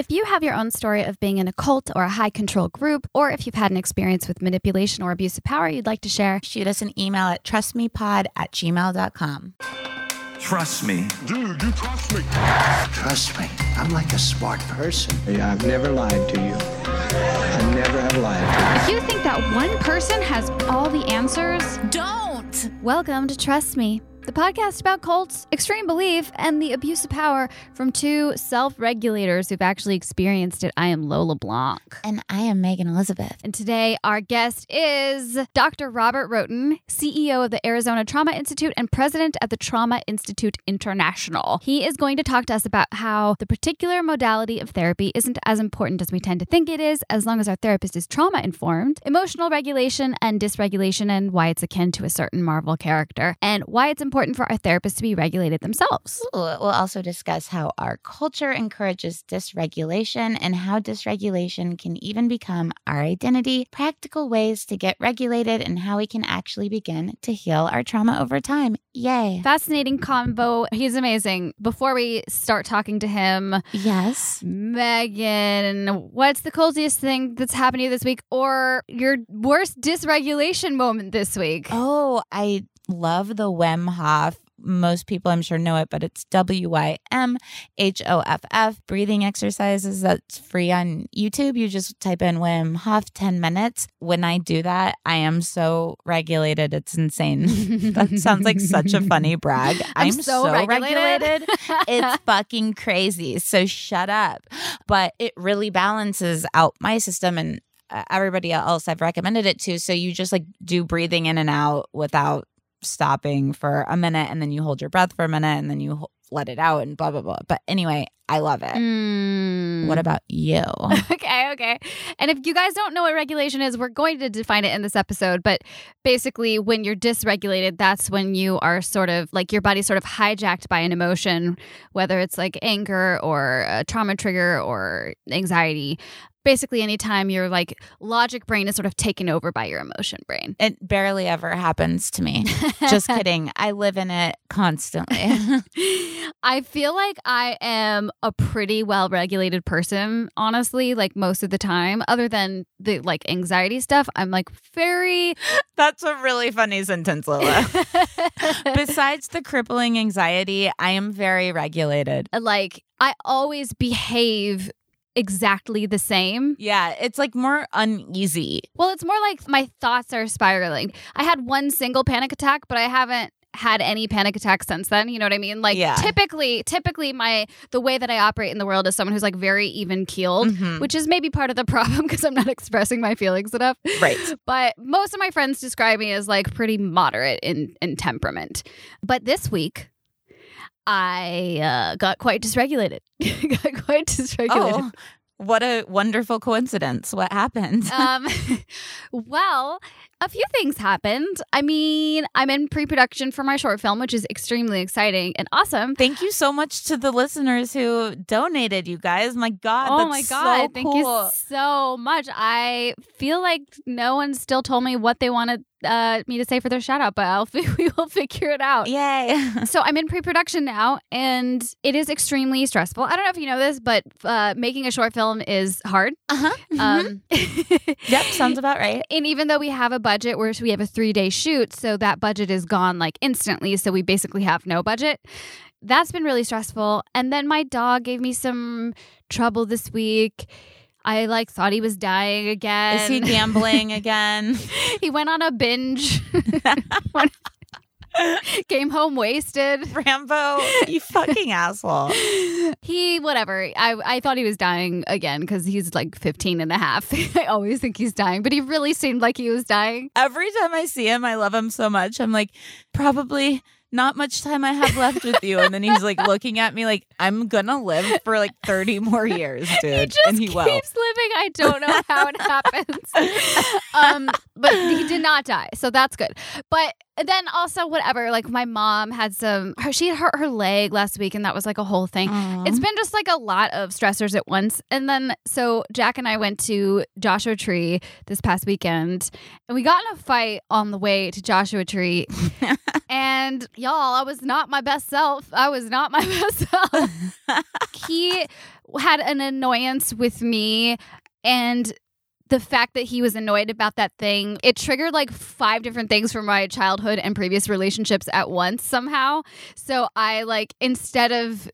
If you have your own story of being in a cult or a high control group, or if you've had an experience with manipulation or abuse of power you'd like to share, shoot us an email at trustmepod at gmail.com. Trust me. Dude, you trust me. Trust me, I'm like a smart person. Yeah, I've never lied to you. I never have lied to you. if you think that one person has all the answers, Don't! welcome to Trust Me, the podcast about cults, extreme belief, and the abuse of power from two self regulators who've actually experienced it. I am Lola Blanc. And I am Megan Elizabeth. And today, our guest is Dr. Robert Rhoton, CEO of the Arizona Trauma Institute and president at the Trauma Institute International. He is going to talk to us about how the particular modality of therapy isn't as important as we tend to think it is, as long as our therapist is trauma informed, emotional regulation and dysregulation, and why it's akin to a certain Marvel character, and why it's important for our therapists to be regulated themselves. Ooh, we'll also discuss how our culture encourages dysregulation and how dysregulation can even become our identity, practical ways to get regulated, and how we can actually begin to heal our trauma over time. Yay. Fascinating combo. He's amazing. Before we start talking to him, Yes. Megan, what's the coziest thing that's happened to you this week or your worst dysregulation moment this week? Oh, I love the Wim Hof. Most people, I'm sure, know it, but it's W Y M H O F F breathing exercises that's free on YouTube. You just type in Wim Hof 10 minutes. When I do that, I am so regulated. It's insane. that sounds like such a funny brag. I'm so so, regulated. it's fucking crazy. So shut up. But it really balances out my system and uh, everybody else I've recommended it to. So you just like do breathing in and out without stopping for a minute and then you hold your breath for a minute and then you ho- let it out and blah, blah, blah. But anyway, I love it. Mm. What about you? okay, okay. And if you guys don't know what regulation is, we're going to define it in this episode. But basically, when you're dysregulated, that's when you are sort of like your body's sort of hijacked by an emotion, whether it's like anger or a trauma trigger or anxiety. Basically, anytime your like logic brain is sort of taken over by your emotion brain. It barely ever happens to me. Just kidding. I live in it constantly. I feel like I am a pretty well regulated person, honestly, like most of the time, other than the like anxiety stuff. I'm like very. That's a really funny sentence, Lola. Besides the crippling anxiety, I am very regulated. like, I always behave exactly the same. Yeah, it's like more uneasy. Well, it's more like my thoughts are spiraling. I had one single panic attack, but I haven't had any panic attacks since then you know what i mean like Yeah. typically typically my the way that i operate in the world is someone who's like very even keeled Mhm. which is maybe part of the problem because i'm not expressing my feelings enough Right. but most of my friends describe me as like pretty moderate in in temperament but this week i uh, got quite dysregulated got quite dysregulated Oh, what a wonderful coincidence. What happened? um, well, a few things happened. I mean, I'm in pre-production for my short film, which is extremely exciting and awesome. Thank you so much to the listeners who donated, you guys. My God. oh my god! so Thank cool. you so much. I feel like no one still told me what they wanted uh, me to say for their shout out, but I'll we will figure it out. Yay. so I'm in pre-production now, and it is extremely stressful. I don't know if you know this, but uh, making a short film is hard. Uh-huh. Um, Yep, sounds about right. And even though we have a budget where we have a three day shoot, so that budget is gone like instantly. So we basically have no budget. That's been really stressful. And then my dog gave me some trouble this week. I like thought he was dying again. Is he gambling again? he went on a binge. Came home wasted. Rambo, you fucking asshole. He, whatever. I, I thought he was dying again because he's like 15 and a half. I always think he's dying, but he really seemed like he was dying. Every time I see him, I love him so much. I'm like, probably not much time I have left with you. And then he's like looking at me like, I'm gonna live for like 30 more years, dude. He just and he keeps will. living. I don't know how it happens. um, but he did not die, so that's good. But then also whatever, like my mom had some. Her, she had hurt her leg last week, and that was like a whole thing. Aw. It's been just like a lot of stressors at once. And then so Jack and I went to Joshua Tree this past weekend, and we got in a fight on the way to Joshua Tree. and y'all, I was not my best self. I was not my best self. he had an annoyance with me and the fact that he was annoyed about that thing, it triggered like five different things from my childhood and previous relationships at once somehow. So I like instead of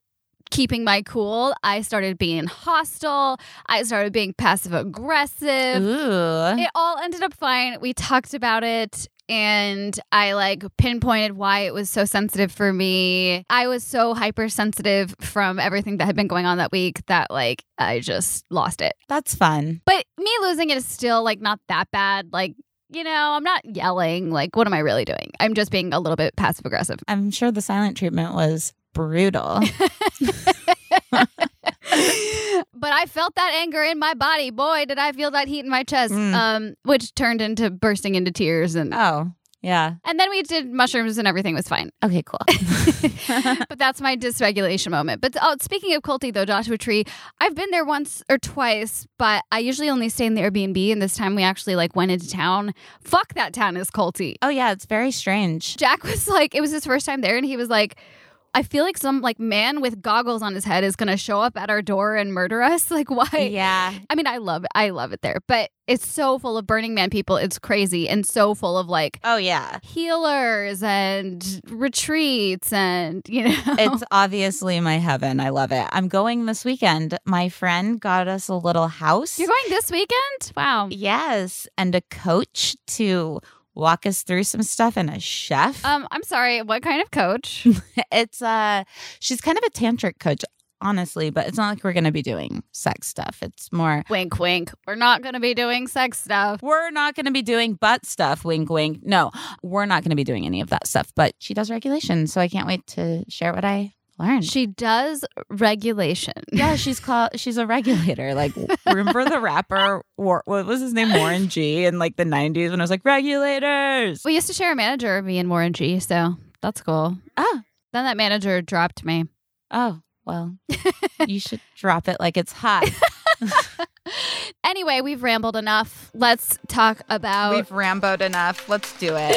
keeping my cool, I started being hostile. I started being passive aggressive. Ooh. It all ended up fine. We talked about it and I like pinpointed why it was so sensitive for me. I was so hypersensitive from everything that had been going on that week that like I just lost it. That's fun. But me losing it is still like not that bad. Like, you know, I'm not yelling. Like, what am I really doing? I'm just being a little bit passive aggressive. I'm sure the silent treatment was brutal. but I felt that anger in my body. Boy, did I feel that heat in my chest, Mm. um, which turned into bursting into tears. And oh, yeah. and then we did mushrooms and everything was fine. Okay, cool. but that's my dysregulation moment. But oh, speaking of culty, though, Joshua Tree, I've been there once or twice, but I usually only stay in the Airbnb. And this time we actually like went into town. Fuck that town is culty. oh, yeah. It's very strange. Jack was like, it was his first time there, and he was like, I feel like some like man with goggles on his head is gonna show up at our door and murder us. Like, why? Yeah. I mean, I love it. I love it there, but it's so full of Burning Man people. It's crazy and so full of like Oh, yeah. healers and retreats and you know It's obviously my heaven. I love it. I'm going this weekend. My friend got us a little house. You're going this weekend? Wow. Yes. And a coach to walk us through some stuff and a chef. Um, I'm sorry. What kind of coach? it's uh she's kind of a tantric coach, honestly, but it's not like we're gonna be doing sex stuff. It's more wink, wink. We're not going to be doing sex stuff. we're not going to be doing butt stuff, wink, wink. No, we're not going to be doing any of that stuff. But she does regulation, so I can't wait to share what I learned. She does regulation. yeah, she's called. She's a regulator. Like, remember the rapper? War, what was his name? Warren G. In like the '90s, when I was like regulators. We used to share a manager, me and Warren G. So that's cool. Oh, Then that manager dropped me. oh, well, you should drop it like it's hot. Anyway, we've rambled enough. Let's talk about. We've rambled enough. Let's do it.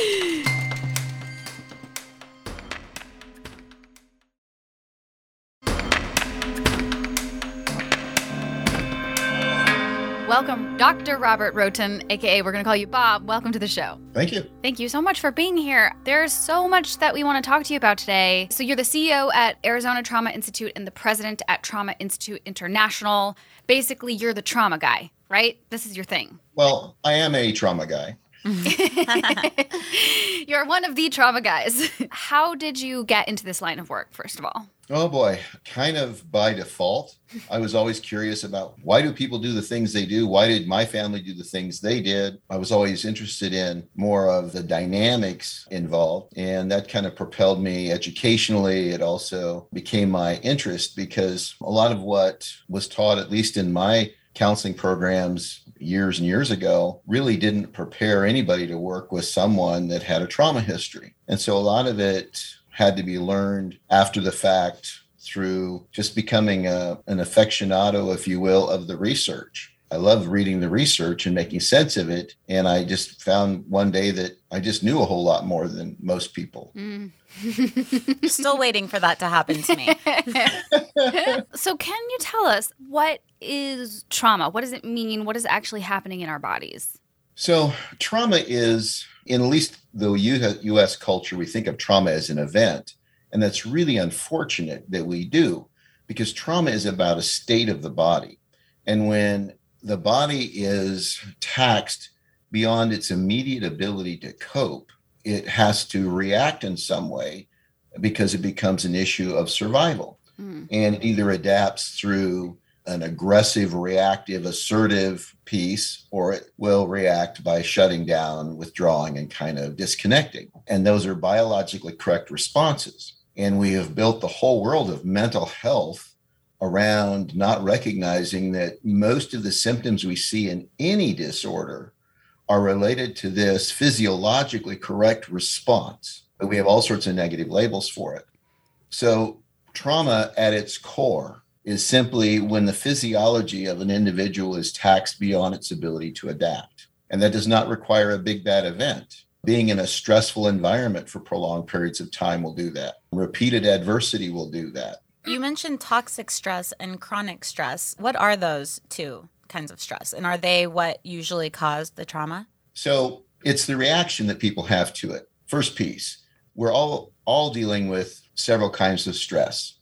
Welcome, Dr. Robert Rhoton, aka we're going to call you Bob. Welcome to the show. Thank you. Thank you so much for being here. There's so much that we want to talk to you about today. So, you're the CEO at Arizona Trauma Institute and the president at Trauma Institute International. Basically, you're the trauma guy, right? This is your thing. Well, I am a trauma guy. you're one of the trauma guys. How did you get into this line of work, first of all? Oh boy, kind of by default. I was always curious about why do people do the things they do? Why did my family do the things they did? I was always interested in more of the dynamics involved, and that kind of propelled me educationally. It also became my interest because a lot of what was taught, at least in my counseling programs years and years ago, really didn't prepare anybody to work with someone that had a trauma history. And so a lot of it had to be learned after the fact through just becoming a, an aficionado, if you will, of the research. I love reading the research and making sense of it. And I just found one day that I just knew a whole lot more than most people. Mm. Still waiting for that to happen to me. So, can you tell us what is trauma? What does it mean? What is actually happening in our bodies? So, trauma is, in at least the US culture, we think of trauma as an event. And that's really unfortunate that we do because trauma is about a state of the body. And when the body is taxed beyond its immediate ability to cope, it has to react in some way because it becomes an issue of survival. Mm. And it either adapts through an aggressive, reactive, assertive piece, or it will react by shutting down, withdrawing, and kind of disconnecting. And those are biologically correct responses. And we have built the whole world of mental health around not recognizing that most of the symptoms we see in any disorder are related to this physiologically correct response. But we have all sorts of negative labels for it. So, trauma at its core is simply when the physiology of an individual is taxed beyond its ability to adapt. And that does not require a big bad event. Being in a stressful environment for prolonged periods of time will do that. Repeated adversity will do that. You mentioned toxic stress and chronic stress. What are those two kinds of stress? And are they what usually cause the trauma? So it's the reaction that people have to it. First piece, we're all all dealing with several kinds of stress.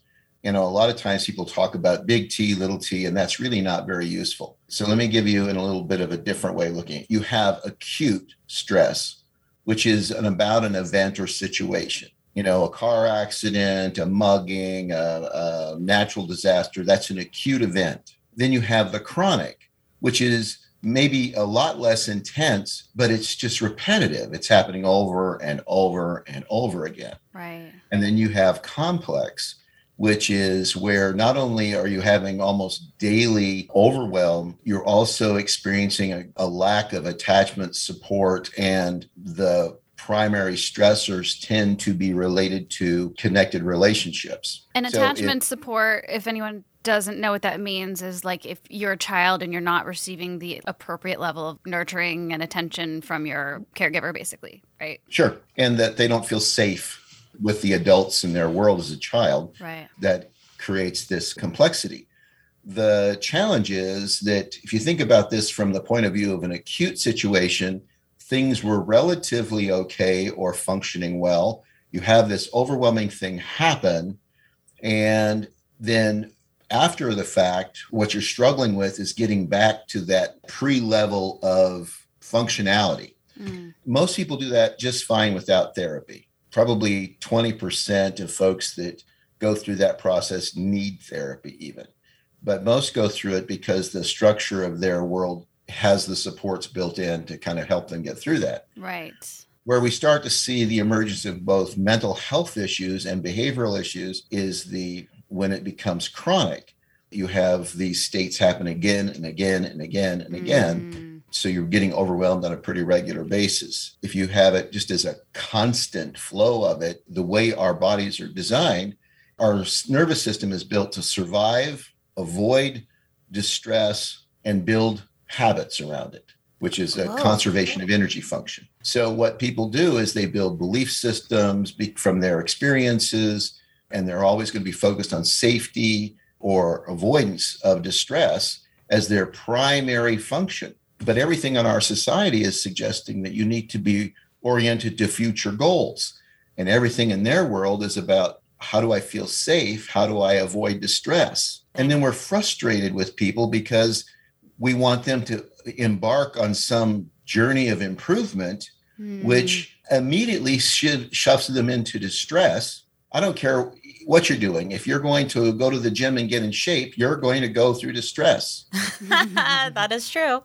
You know, a lot of times people talk about big T, little t, and that's really not very useful. So let me give you in a little bit of a different way looking. You have acute stress, which is an about an event or situation. You know, a car accident, a mugging, a, a natural disaster. That's an acute event. Then you have the chronic, which is maybe a lot less intense, but it's just repetitive. It's happening over and over and over again. Right. And then you have complex, which is where not only are you having almost daily overwhelm, you're also experiencing a, a lack of attachment support, and the primary stressors tend to be related to connected relationships. And So it- attachment support, if anyone doesn't know what that means, is like if you're a child and you're not receiving the appropriate level of nurturing and attention from your caregiver, basically, right? Sure. And that they don't feel safe with the adults in their world as a child. Right. that creates this complexity. The challenge is that if you think about this from the point of view of an acute situation, things were relatively okay or functioning well. You have this overwhelming thing happen. And then after the fact, what you're struggling with is getting back to that pre level of functionality. Mm. Most people do that just fine without therapy. Probably 20% of folks that go through that process need therapy, even. But most go through it because the structure of their world has the supports built in to kind of help them get through that. Right. Where we start to see the emergence of both mental health issues and behavioral issues is the when it becomes chronic. You have these states happen again and again and again and again. Mm. So you're getting overwhelmed on a pretty regular basis. If you have it just as a constant flow of it, the way our bodies are designed, our nervous system is built to survive, avoid distress, and build habits around it, which is a Whoa. conservation of energy function. So what people do is they build belief systems be- from their experiences, and they're always going to be focused on safety or avoidance of distress as their primary function. But everything in our society is suggesting that you need to be oriented to future goals. And everything in their world is about how do I feel safe? How do I avoid distress? And then we're frustrated with people because we want them to embark on some journey of improvement, Mm. which immediately should shoves them into distress. I don't care what you're doing. If you're going to go to the gym and get in shape, you're going to go through distress. that is true.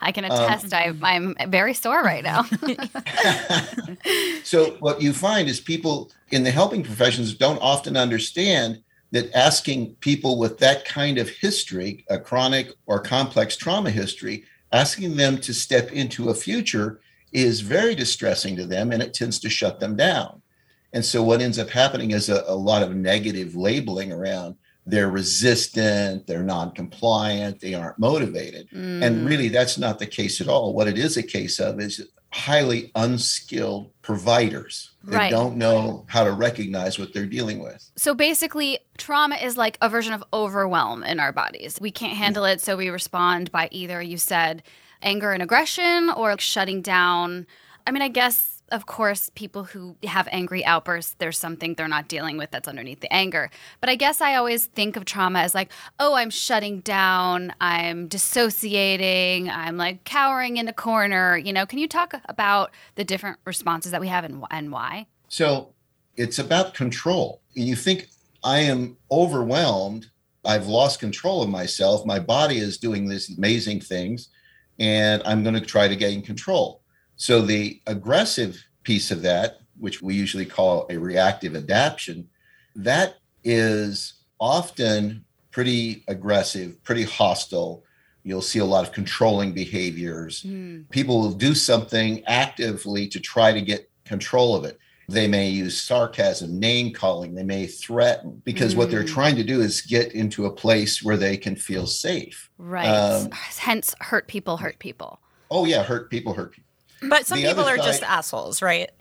I can attest. I, I'm very sore right now. so what you find is people in the helping professions don't often understand that asking people with that kind of history a chronic or complex trauma history asking them to step into a future is very distressing to them and it tends to shut them down. And so what ends up happening is a, a lot of negative labeling around they're resistant they're non-compliant they aren't motivated Mm. and really, that's not the case at all. What it is a case of is highly unskilled providers that Right. don't know how to recognize what they're dealing with. So basically, trauma is like a version of overwhelm in our bodies. We can't handle it, so we respond by either, you said, anger and aggression or shutting down. I mean, I guess, of course, people who have angry outbursts, there's something they're not dealing with that's underneath the anger. But I guess I always think of trauma as like, oh, I'm shutting down, I'm dissociating, I'm like cowering in a corner. You know, can you talk about the different responses that we have and, and why? So it's about control. You think, I am overwhelmed. I've lost control of myself. My body is doing these amazing things, and I'm going to try to gain control. So the aggressive piece of that, which we usually call a reactive adaptation, that is often pretty aggressive, pretty hostile. You'll see a lot of controlling behaviors. People will do something actively to try to get control of it. They may use sarcasm, name calling, they may threaten because what they're Mm. trying to do is get into a place where they can feel safe. Right. Um, Hence, hurt people hurt people. Oh, yeah, hurt people, hurt people. But some The people other are just assholes, right?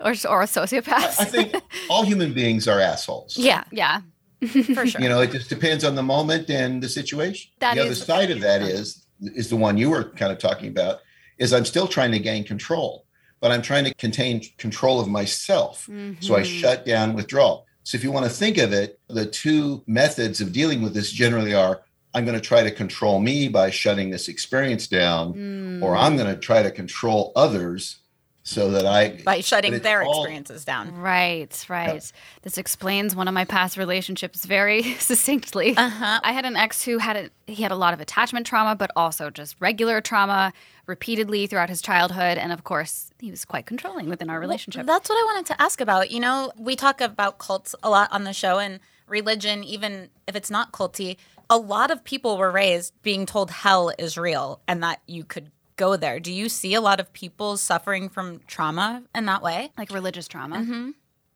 or or a sociopath. I think all human beings are assholes. yeah, yeah. For sure. You know, it just depends on the moment and the situation. That the other is- side of that is is the one you were kind of talking about is I'm still trying to gain control, but I'm trying to contain control of myself. So I Mhm. shut down withdrawal. So if you want to think of it, the two methods of dealing with this generally are I'm going to try to control me by shutting this experience down, Mm. or I'm going to try to control others so that I By shutting their all- experiences down. Right, right. This explains one of my past relationships very succinctly. Uh-huh. I had an ex who had a he had a lot of attachment trauma, but also just regular trauma repeatedly throughout his childhood, and of course, he was quite controlling within our relationship. That's what I wanted to ask about. You know, we talk about cults a lot on the show and religion, even if it's not culty. A lot of people were raised being told hell is real and that you could go there. Do you see a lot of people suffering from trauma in that way? like religious trauma. Mm-hmm.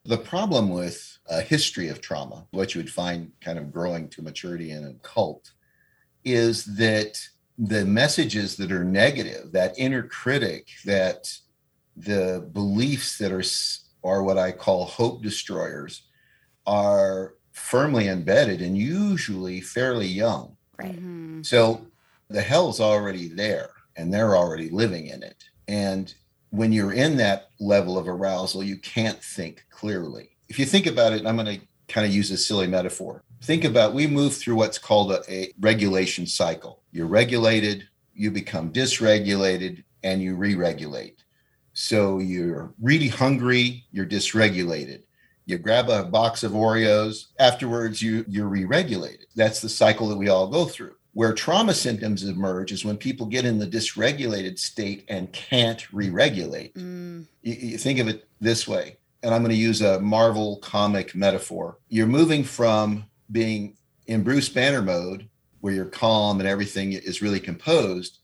The problem with a history of trauma, what you would find kind of growing to maturity in a cult, is that the messages that are negative, that inner critic, that the beliefs that are are what I call hope destroyers, are firmly embedded and usually fairly young. Right. Mhm. So the hell's already there and they're already living in it. And when you're in that level of arousal, you can't think clearly. If you think about it, I'm going to kind of use a silly metaphor. Think about we move through what's called a, a regulation cycle. You're regulated, you become dysregulated, and you re regulate. So you're really hungry, you're dysregulated. You grab a box of Oreos, afterwards you you're re-regulated. That's the cycle that we all go through. Where trauma symptoms emerge is when people get in the dysregulated state and can't re-regulate. Mm. You, you think of it this way, and I'm going to use a Marvel comic metaphor. You're moving from being in Bruce Banner mode, where you're calm and everything is really composed,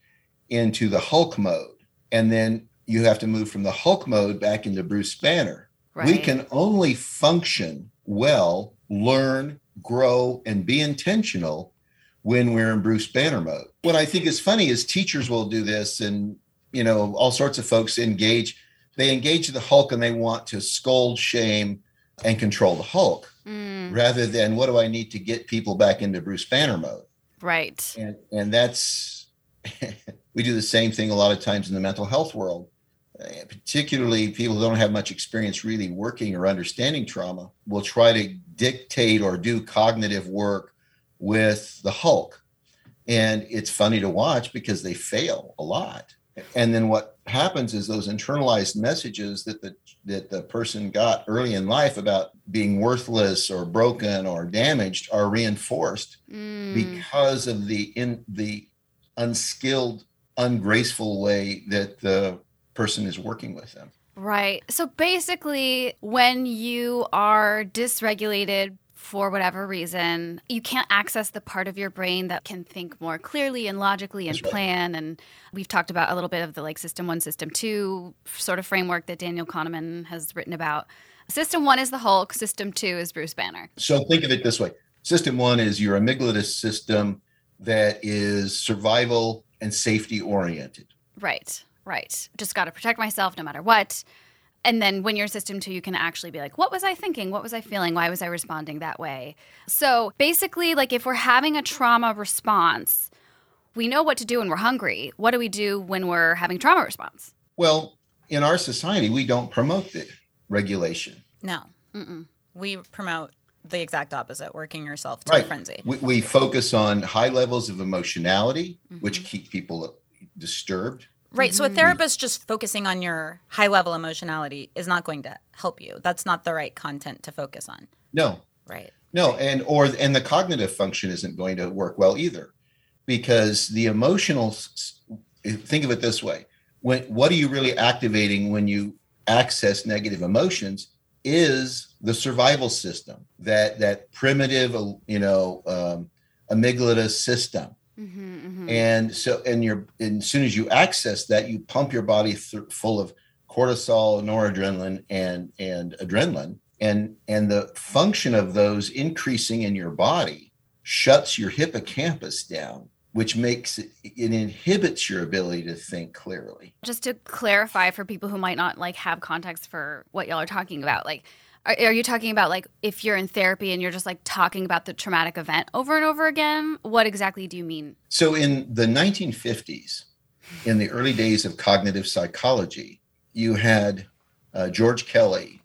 into the Hulk mode. And then you have to move from the Hulk mode back into Bruce Banner. Right. We can only function well, learn, grow, and be intentional when we're in Bruce Banner mode. What I think is funny is teachers will do this, and you know, all sorts of folks engage. They engage the Hulk and they want to scold, shame, and control the Hulk Mm. rather than what do I need to get people back into Bruce Banner mode. Right. And and that's we do the same thing a lot of times in the mental health world. Uh, particularly people who don't have much experience really working or understanding trauma will try to dictate or do cognitive work with the Hulk. And it's funny to watch because they fail a lot. And then what happens is those internalized messages that the that the person got early in life about being worthless or broken or damaged are reinforced Mm. because of the in the unskilled ungraceful way that the person is working with them Right. So basically, when you are dysregulated for whatever reason, you can't access the part of your brain that can think more clearly and logically and That's right. plan. And we've talked about a little bit of the like system one, system two sort of framework that Daniel Kahneman has written about. System one is the Hulk, system two is Bruce Banner. so think of it this way system one is your amygdala system that is survival and safety oriented Right, right. Just got to protect myself no matter what. And then when you're system two, you can actually be like, what was I thinking? What was I feeling? Why was I responding that way? So basically, like if we're having a trauma response, we know what to do when we're hungry. What do we do when we're having trauma response? well in our society we don't promote the regulation No. Mm-mm. We promote the exact opposite, working yourself to Right. a frenzy. we, we focus on high levels of emotionality which Mm-hmm. keep people disturbed Right. So a therapist just focusing on your high level emotionality is not going to help you. That's not the right content to focus on. no Right. No, and or and the cognitive function isn't going to work well either, because the emotional. Think of it this way: when what are you really activating when you access negative emotions? Is the survival system that that primitive, you know, um, amygdala system, Mm-hmm, mm-hmm. and so and you're and as soon as you access that, you pump your body th- full of cortisol, noradrenaline, and and adrenaline, and and the function of those increasing in your body shuts your hippocampus down, which makes it, it inhibits your ability to think clearly. just to clarify for people who might not like have context for what y'all are talking about like Are, are you talking about like if you're in therapy and you're just like talking about the traumatic event over and over again? What exactly do you mean? So in the 1950s, in the early days of cognitive psychology, you had uh, George Kelly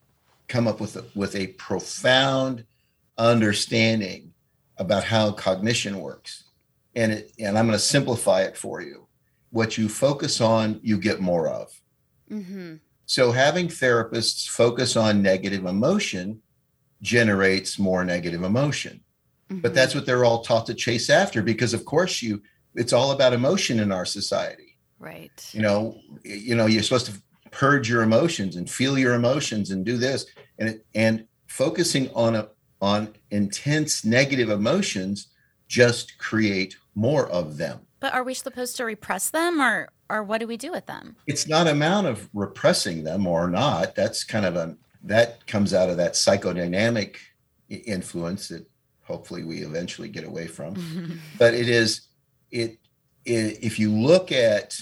come up with a, with a profound understanding about how cognition works, and it, and I'm going to simplify it for you. What you focus on, you get more of. Mm-hmm. So having therapists focus on negative emotion generates more negative emotion. But mm-hmm. that's what they're all taught to chase after because of course you it's all about emotion in our society. right. You know, you know you're supposed to purge your emotions and feel your emotions and do this and it, and focusing on a on intense negative emotions just create more of them. But are we supposed to repress them or or what do we do with them? it's not amount of repressing them or not that's kind of a that comes out of that psychodynamic influence that hopefully we eventually get away from but it is it, it if you look at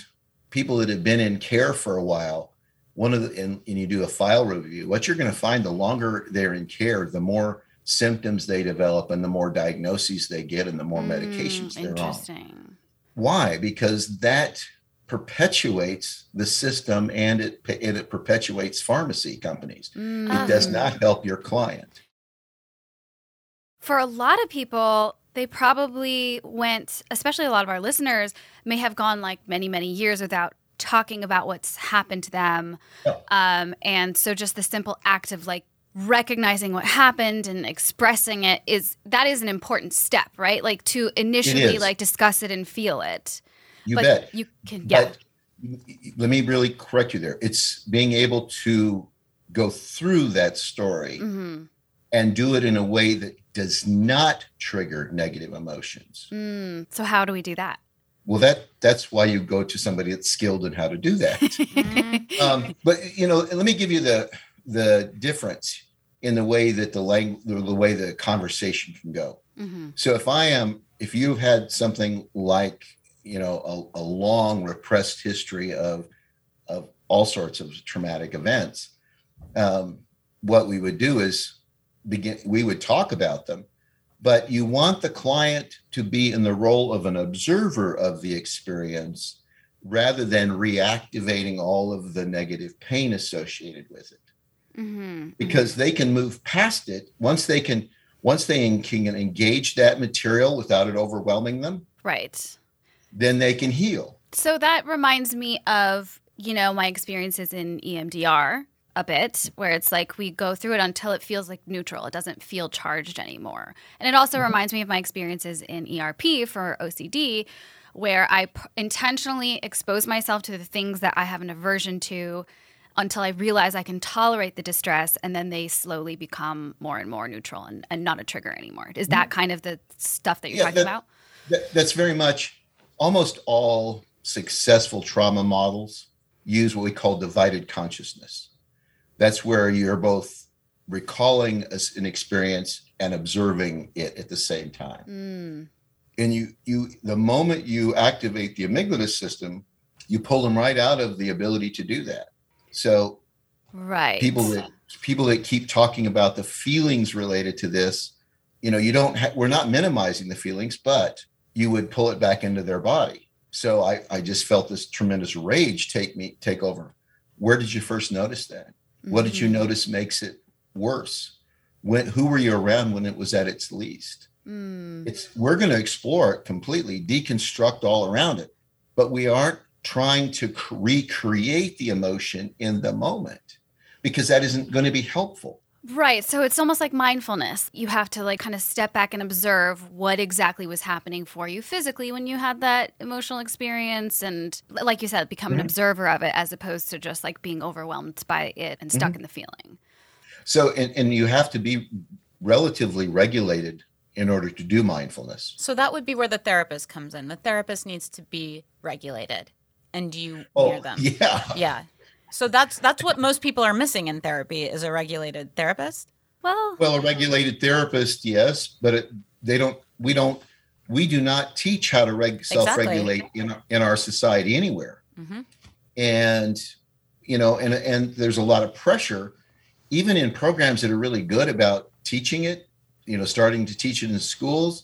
people that have been in care for a while one of the and, and you do a file review what you're going to find the longer they're in care the more symptoms they develop and the more diagnoses they get and the more medications Mm, they're on why? Because that perpetuates the system and it and it perpetuates pharmacy companies. Mm. It does not help your client. For a lot of people, they probably went, especially a lot of our listeners, may have gone like many, many years without talking about what's happened to them. Yeah. Um, and so just the simple act of like recognizing what happened and expressing it is that is an important step, right? Like to initially like discuss it and feel it. You but bet. you can yeah. But let me really correct you there. It's being able to go through that story hmm and do it in a way that does not trigger negative emotions. Mm. So how do we do that? Well, that that's why you go to somebody that's skilled in how to do that. um, but you know, let me give you the the difference in the way that the language, the way the conversation can go. hmm So if I am, if you've had something like, you know, a, a long repressed history of of all sorts of traumatic events, um, what we would do is begin. We would talk about them, but you want the client to be in the role of an observer of the experience rather than reactivating all of the negative pain associated with it hmm because they can move past it once they can once they can engage that material without it overwhelming them right. Then they can heal So that reminds me of, you know, my experiences in EMDR a bit, where it's like we go through it until it feels like neutral. It doesn't feel charged anymore. And it also mm-hmm. reminds me of my experiences in ERP for OCD, where I p- intentionally expose myself to the things that I have an aversion to until I realize I can tolerate the distress and then they slowly become more and more neutral and, and not a trigger anymore. Is mm-hmm. that kind of the stuff that you're Yeah, talking that- about? That- that's very much almost all successful trauma models use what we call divided consciousness. That's where you're both recalling an experience and observing it at the same time. Mm, and you you the moment you activate the amygdala system you pull them right out of the ability to do that. So right. people that people that keep talking about the feelings related to this you know you don't ha- we're not minimizing the feelings but you would pull it back into their body. So i i just felt this tremendous rage take me take over. Where did you first notice that? What did you Mhm. notice makes it worse? When who were you around when it was at its least? Mm. it's we're going to explore it completely deconstruct all around it but we aren't trying to recreate the emotion in the moment because that isn't going to be helpful Right. So it's almost like mindfulness. You have to like kind of step back and observe what exactly was happening for you physically when you had that emotional experience and like you said, become an Mhm. observer of it as opposed to just like being overwhelmed by it and stuck Mhm. in the feeling. so and, and you have to be relatively regulated in order to do mindfulness So that would be where the therapist comes in. The therapist needs to be regulated and you oh hear them. yeah Yeah. So that's that's what most people are missing in therapy is a regulated therapist. Well, well a regulated therapist yes but it, they don't we don't we do not teach how to reg- self-regulate in, our- in our society anywhere Mhm. and you know and and there's a lot of pressure even in programs that are really good about teaching it, you know, starting to teach it in schools,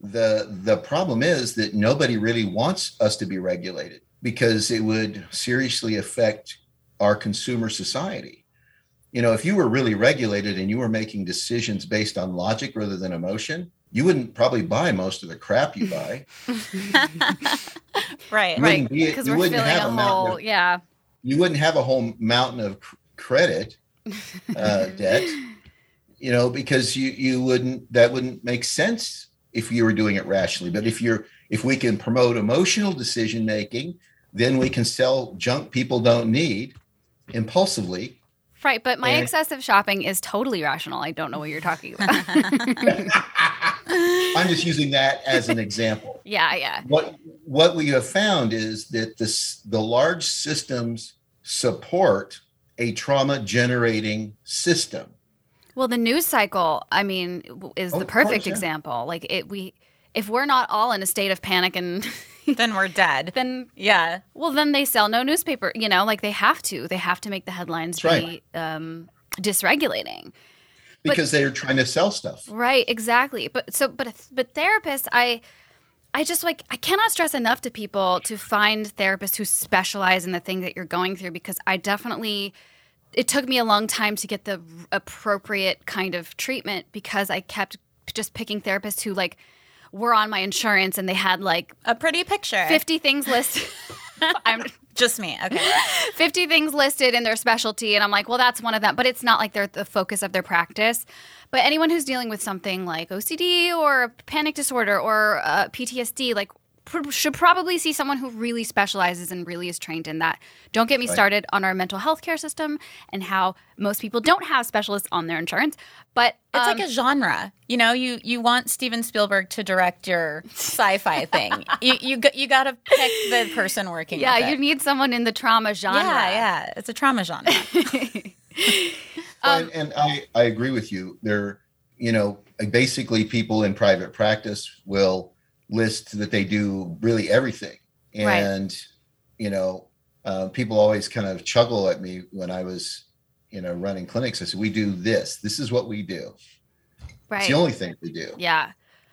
the the problem is that nobody really wants us to be regulated because it would seriously affect our consumer society. You know, if you were really regulated and you were making decisions based on logic rather than emotion, you wouldn't probably buy most of the crap you buy. right. You Right. Because we're wouldn't filling have a a whole, of- yeah. you wouldn't have a whole mountain of cr- credit uh, debt, you know, because you you wouldn't that wouldn't make sense if you were doing it rationally. But if you're if we can promote emotional decision making, then we can sell junk people don't need impulsively. Right, but my And- excessive shopping is totally rational. I don't know what you're talking about. I'm just using that as an example. yeah, yeah. What what we have found is that this the large systems support a trauma generating system. Well, the news cycle, I mean, is Oh, the perfect course, yeah. example. Like it we if we're not all in a state of panic and then we're dead. then Yeah. well then they sell no newspaper, you know, like they have to. They have to make the headlines That's be um dysregulating. because they're trying to sell stuff. Right, exactly. But so but but therapists, I I just like I cannot stress enough to people to find therapists who specialize in the thing that you're going through because I definitely it took me a long time to get the appropriate kind of treatment because I kept just picking therapists who like were on my insurance and they had like A pretty picture. 50 things listed. I'm Just me. Okay. 50 things listed in their specialty and i'm like well that's one of them but it's not like they're the focus of their practice but anyone who's dealing with something like ocd or a panic disorder or uh, ptsd like pr- should probably see someone who really specializes and really is trained in that don't get me Right. started on our mental health care system and how most people don't have specialists on their insurance but It's um, like a genre. You know, you you want Steven Spielberg to direct your sci-fi thing. you you you got to pick the person working. yeah with you it. need someone in the trauma genre Yeah, yeah. It's a trauma genre. Um, and, and I, I agree with you. There, you know, basically people in private practice will list that they do really everything. Right. And, you know, uh, people always kind of chuckle at me when I was, you know, running clinics. I said, we do this. This is what we do. It's the only thing we do. yeah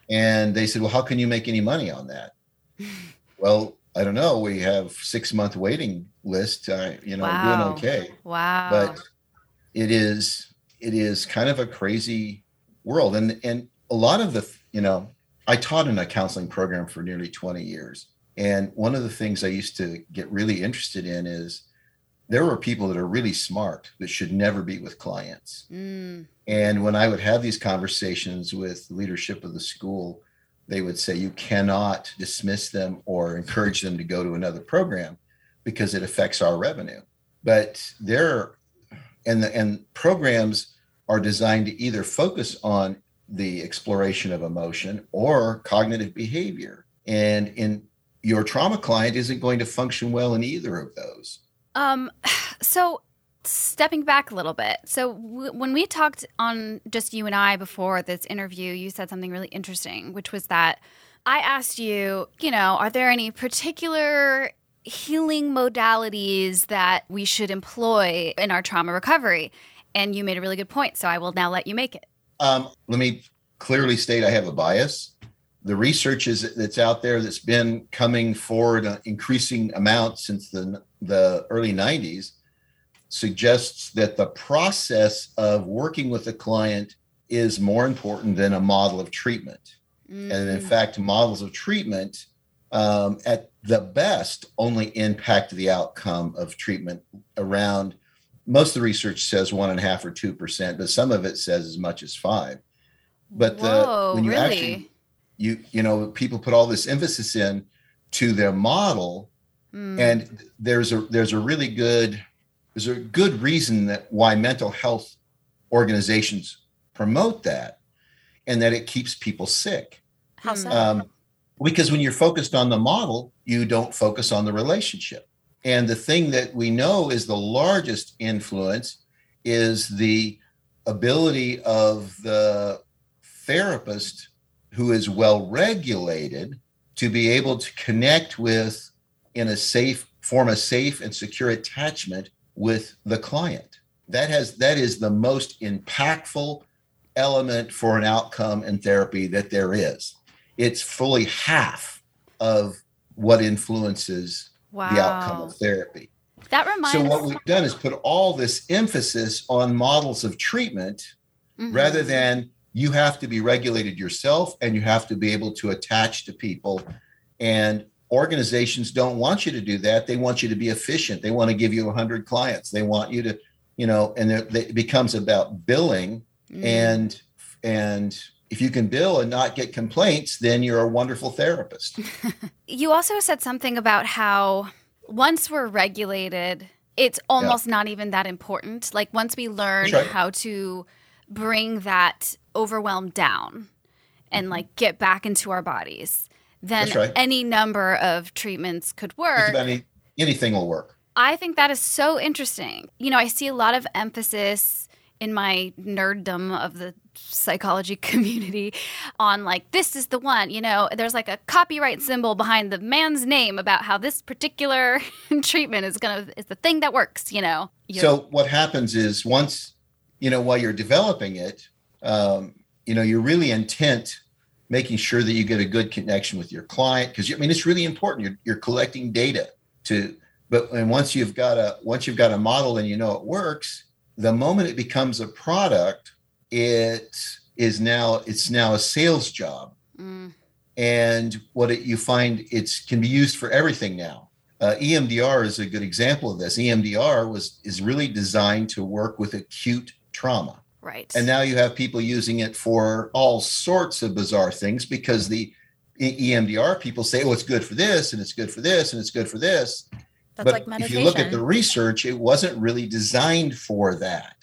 And they said, well, how can you make any money on that? well, I don't know. We have six month waiting list. Uh, you know, Wow. doing okay wow but it is it is kind of a crazy world and and a lot of the you know i taught in a counseling program for nearly 20 years. And one of the things i used to get really interested in is there were people that are really smart that should never be with clients. Mm, and when i would have these conversations with leadership of the school they would say you cannot dismiss them or encourage them to go to another program because it affects our revenue. But there and the and programs are designed to either focus on the exploration of emotion or cognitive behavior and in your trauma client isn't going to function well in either of those Um, so stepping back a little bit. So w- when we talked on just you and I before this interview, you said something really interesting, which was that I asked you, you know, are there any particular healing modalities that we should employ in our trauma recovery? And you made a really good point. So I will now let you make it. Um, let me clearly state I have a bias. The research is that's out there that's been coming forward an increasing amount since the the early 90s suggests that the process of working with a client is more important than a model of treatment. And in fact, models of treatment um, at the best only impact the outcome of treatment around most of the research says one and a half or two percent, but some of it says as much as five. But the, when you really? actually you you know people put all this emphasis in to their model, Mm. and there's a there's a really good there's a good reason that why mental health organizations promote that, and that it keeps people sick. How Mm. so? Um, because when you're focused on the model, you don't focus on the relationship. And the thing that we know is the largest influence is the ability of the therapist who is well regulated to be able to connect with in a safe form a safe and secure attachment with the client that has that is the most impactful element for an outcome in therapy that there is. It's fully half of what influences Wow. the outcome of therapy. That reminds So what we've done is put all this emphasis on models of treatment Mhm. rather than you have to be regulated yourself and you have to be able to attach to people and organizations don't want you to do that they want you to be efficient they want to give you 100 clients they want you to you know and it it becomes about billing Mm. and and if you can bill and not get complaints then you're a wonderful therapist You also said something about how once we're regulated, it's almost not even that important. Like once we learn right. how to bring that overwhelm down and mm-hmm. like get back into our bodies, then right. any number of treatments could work. any, anything will work I think that is so interesting. You know, I see a lot of emphasis in my nerddom of the psychology community on like this is the one, you know, there's like a copyright symbol behind the man's name about how this particular treatment is to is the thing that works, you know. So what happens is once, you know, while you're developing it, um, you know, you're really intent making sure that you get a good connection with your client because I mean it's really important. You're you're collecting data to, but and once you've got a once you've got a model and you know it works, the moment it becomes a product, it is now it's now a sales job Mm, and what it, you find it's can be used for everything now. Uh, EMDR is a good example of this. EMDR was is really designed to work with acute trauma, right. and now you have people using it for all sorts of bizarre things because the EMDR people say, "Oh, it's good for this, and it's good for this, and it's good for this." That's but like if you look at the research, it wasn't really designed for that.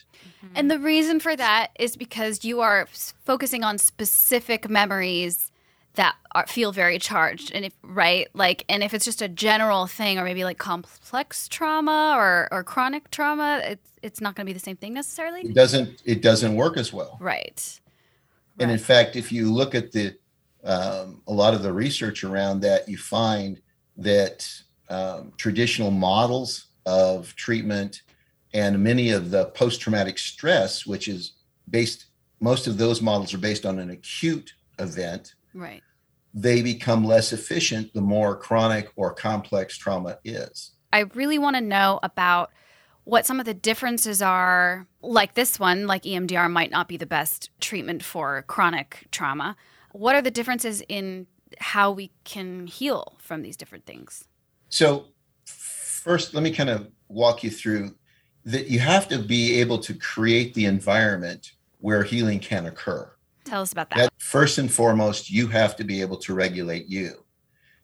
And the reason for that is because you are focusing on specific memories that are, feel very charged, and if right, like, and if it's just a general thing, or maybe like complex trauma or or chronic trauma, it's it's not going to be the same thing necessarily It doesn't it doesn't work as well. Right. And in fact, if you look at the um, a lot of the research around that, you find that um, traditional models of treatment and many of the post-traumatic stress, which is based, most of those models are based on an acute event. Right. They become less efficient the more chronic or complex trauma is. I really want to know about what some of the differences are. Like this one, like EMDR might not be the best treatment for chronic trauma. What are the differences in how we can heal from these different things? So, first, let me kind of walk you through that you have to be able to create the environment where healing can occur. Tell us about that. That first and foremost, you have to be able to regulate you.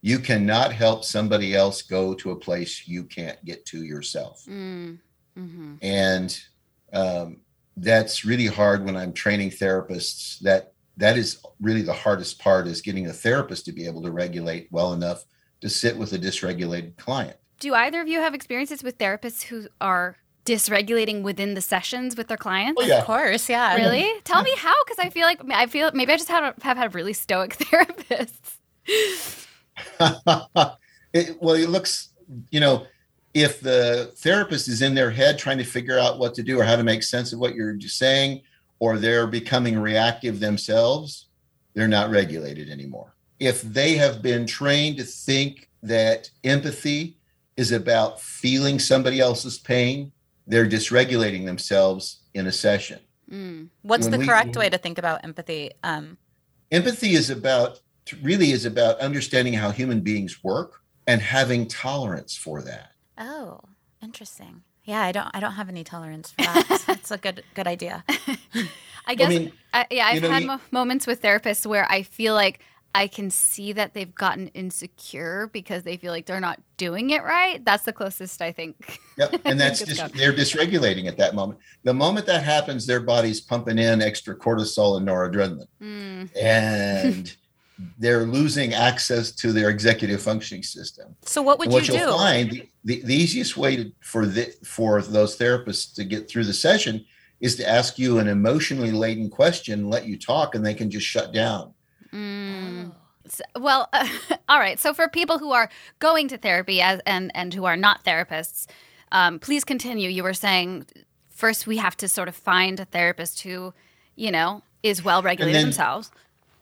You cannot help somebody else go to a place you can't get to yourself. Mm, hmm And um, that's really hard when I'm training therapists. That that is really the hardest part is getting a therapist to be able to regulate well enough to sit with a dysregulated client. Do either of you have experiences with therapists who are dysregulating within the sessions with their clients? Oh, yeah. Of course, yeah. Really? Tell me how, because I feel like I feel maybe I just have, have had really stoic therapists. it, well, it looks, you know, if the therapist is in their head trying to figure out what to do or how to make sense of what you're just saying, or they're becoming reactive themselves, they're not regulated anymore. If they have been trained to think that empathy is about feeling somebody else's pain, they're dysregulating themselves in a session. Mm. What's when the we- correct way to think about empathy? Um, empathy is about really is about understanding how human beings work and having tolerance for that. oh, interesting. Yeah, I don't. I don't have any tolerance for that. That's a good good idea. I guess, mean, I, yeah, I've know, had you- moments with therapists where I feel like I can see that they've gotten insecure because they feel like they're not doing it right. That's the closest I think. Yep. And that's just they're dysregulating at that moment. The moment that happens, their body's pumping in extra cortisol and noradrenaline. Mm. And they're losing access to their executive functioning system. So what would and what you will do? find the, the, the easiest way to, for the for those therapists to get through the session is to ask you an emotionally laden question, let you talk, and they can just shut down. Mm. S- Well, all right. So for people who are going to therapy as and and who are not therapists, um, please continue. You were saying first we have to sort of find a therapist who, you know, is well regulated themselves.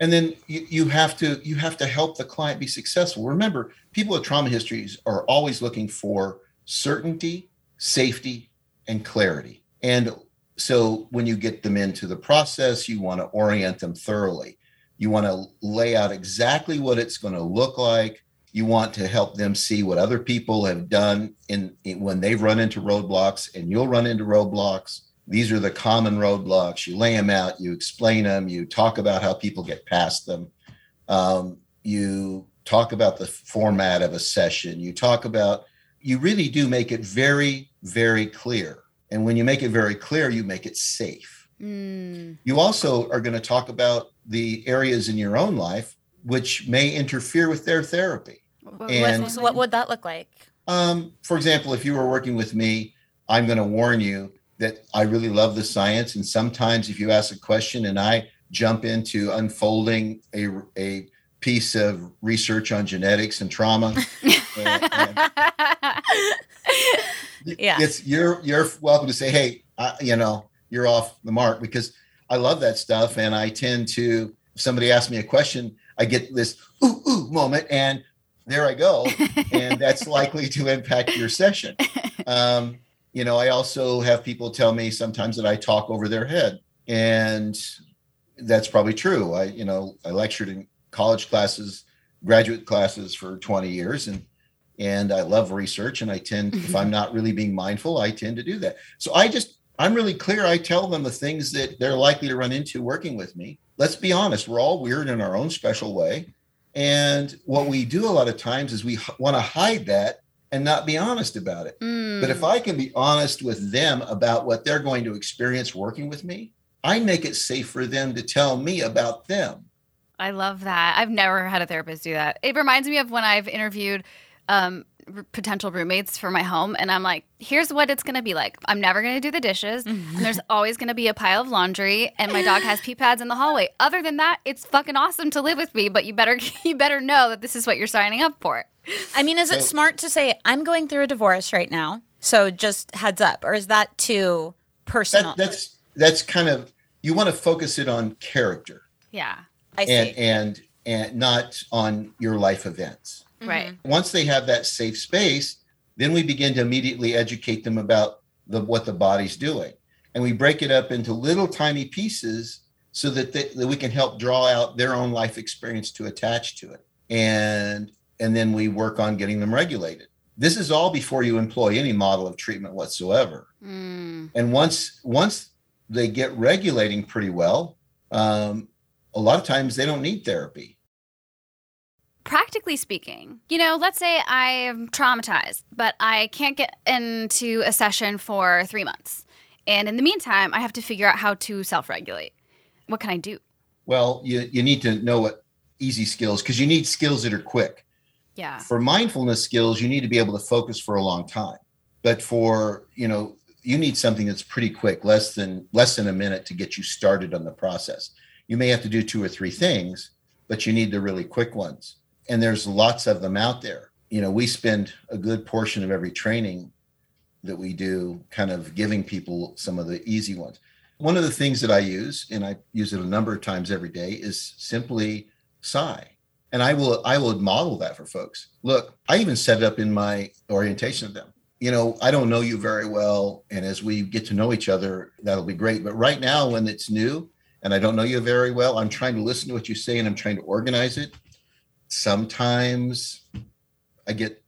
and then you, you have to you have to help the client be successful remember people with trauma histories are always looking for certainty safety and clarity and so when you get them into the process you want to orient them thoroughly you want to lay out exactly what it's going to look like you want to help them see what other people have done in, in when they've run into roadblocks and you'll run into roadblocks these are the common roadblocks. You lay them out, you explain them, you talk about how people get past them. Um, you talk about the format of a session. You talk about, you really do make it very, very clear. And when you make it very clear, you make it safe. Mm. You also are going to talk about the areas in your own life which may interfere with their therapy. What- And- what- So what would that look like? Um, for example, if you were working with me, I'm going to warn you that I really love the science. And sometimes if you ask a question and I jump into unfolding a, a piece of research on genetics and trauma, and- and Yeah. it's you're you're welcome to say, hey, I, you know, you're off the mark because I love that stuff, and I tend to. If somebody asks me a question, I get this ooh ooh moment, and there I go, and that's likely to impact your session. Um, you know, I also have people tell me sometimes that I talk over their head, and that's probably true. I, you know, I lectured in college classes, graduate classes for 20 years, and and I love research. And I tend, if I'm not really being mindful, I tend to do that. So I just, I'm really clear. I tell them the things that they're likely to run into working with me. Let's be honest, we're all weird in our own special way. And what we do a lot of times is we want to hide that and not be honest about it. Mm. But if I can be honest with them about what they're going to experience working with me, I make it safe for them to tell me about them. I love that. I've never had a therapist do that. It reminds me of when I've interviewed um, r- potential roommates for my home, and I'm like, here's what it's going to be like. I'm never going to do the dishes, mm-hmm. and there's always going to be a pile of laundry, and my dog has pee pads in the hallway. Other than that, it's fucking awesome to live with me, but you better you better know that this is what you're signing up for. I mean, is it smart to say I'm going through a divorce right now, so just heads up, or is that too personal? That, that's that's kind of you want to focus it on character Yeah. I see. and and and not on your life events. Right. Once they have that safe space, then we begin to immediately educate them about the what the body's doing, and we break it up into little tiny pieces so that, they, that we can help draw out their own life experience to attach to it, and and then we work on getting them regulated. This is all before you employ any model of treatment whatsoever. Mm. and once once they get regulating pretty well um, a lot of times they don't need therapy practically speaking, you know, let's say I'm traumatized, but I can't get into a session for three months. And in the meantime, I have to figure out how to self regulate. What can I do? well you, you need to know what easy skills because you need skills that are quick Yeah. for mindfulness skills you need to be able to focus for a long time but for you know you need something that's pretty quick less than less than a minute to get you started on the process you may have to do two or three things but you need the really quick ones and there's lots of them out there. You know we spend a good portion of every training that we do kind of giving people some of the easy ones. One of the things that i use and i use it a number of times every day is simply sigh and i will i will model that for folks. Look i even set it up in my orientation of them. You know i don't know you very well and as we get to know each other that'll be great. But right now when it's new and i don't know you very well i'm trying to listen to what you say and i'm trying to organize it sometimes i get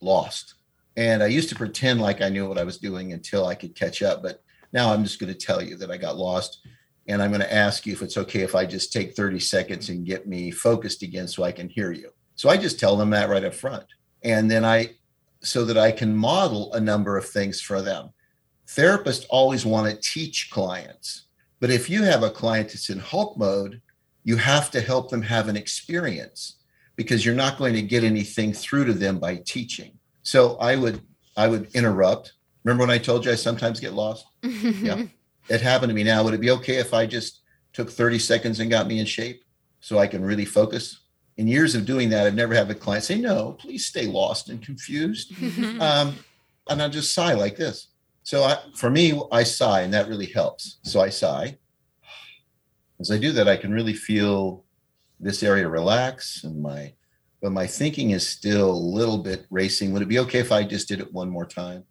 lost. And i used to pretend like i knew what i was doing until i could catch up but now i'm just going to tell you that i got lost. And i'm going to ask you if it's okay if i just take 30 seconds and get me focused again so i can hear you. So i just tell them that right up front. And then i so that i can model a number of things for them. Therapists always want to teach clients but if you have a client that's in hulk mode you have to help them have an experience because you're not going to get anything through to them by teaching. So i would i would interrupt. Remember when i told you i sometimes get lost? Yeah. It happened to me. Now would it be okay if i just took 30 seconds and got me in shape so i can really focus? In years of doing that i've never had a client say no please stay lost and confused. Um, and i'll just sigh like this. So I, for me, I sigh, and that really helps. So I sigh. As I do that, I can really feel this area relax, and my but my thinking is still a little bit racing. Would it be okay if I just did it one more time?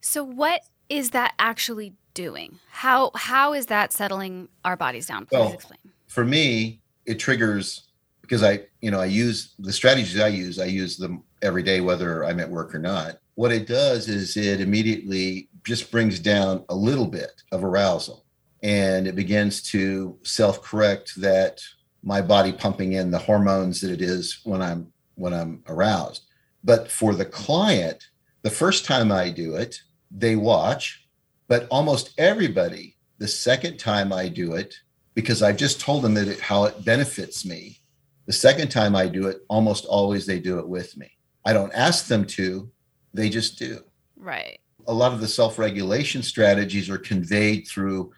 So what is that actually doing? How how is that settling our bodies down? Please Well, explain. For me, it triggers because I, you know, I use the strategies I use, I use them every day, whether I'm at work or not. What it does is it immediately just brings down a little bit of arousal and it begins to self correct that my body pumping in the hormones that it is when I'm when I'm aroused. But for the client, the first time I do it, they watch, but almost everybody, the second time I do it, because I've just told them that it, how it benefits me. The second time I do it, almost always they do it with me. I don't ask them to, they just do. Right. A lot of the self regulation strategies are conveyed through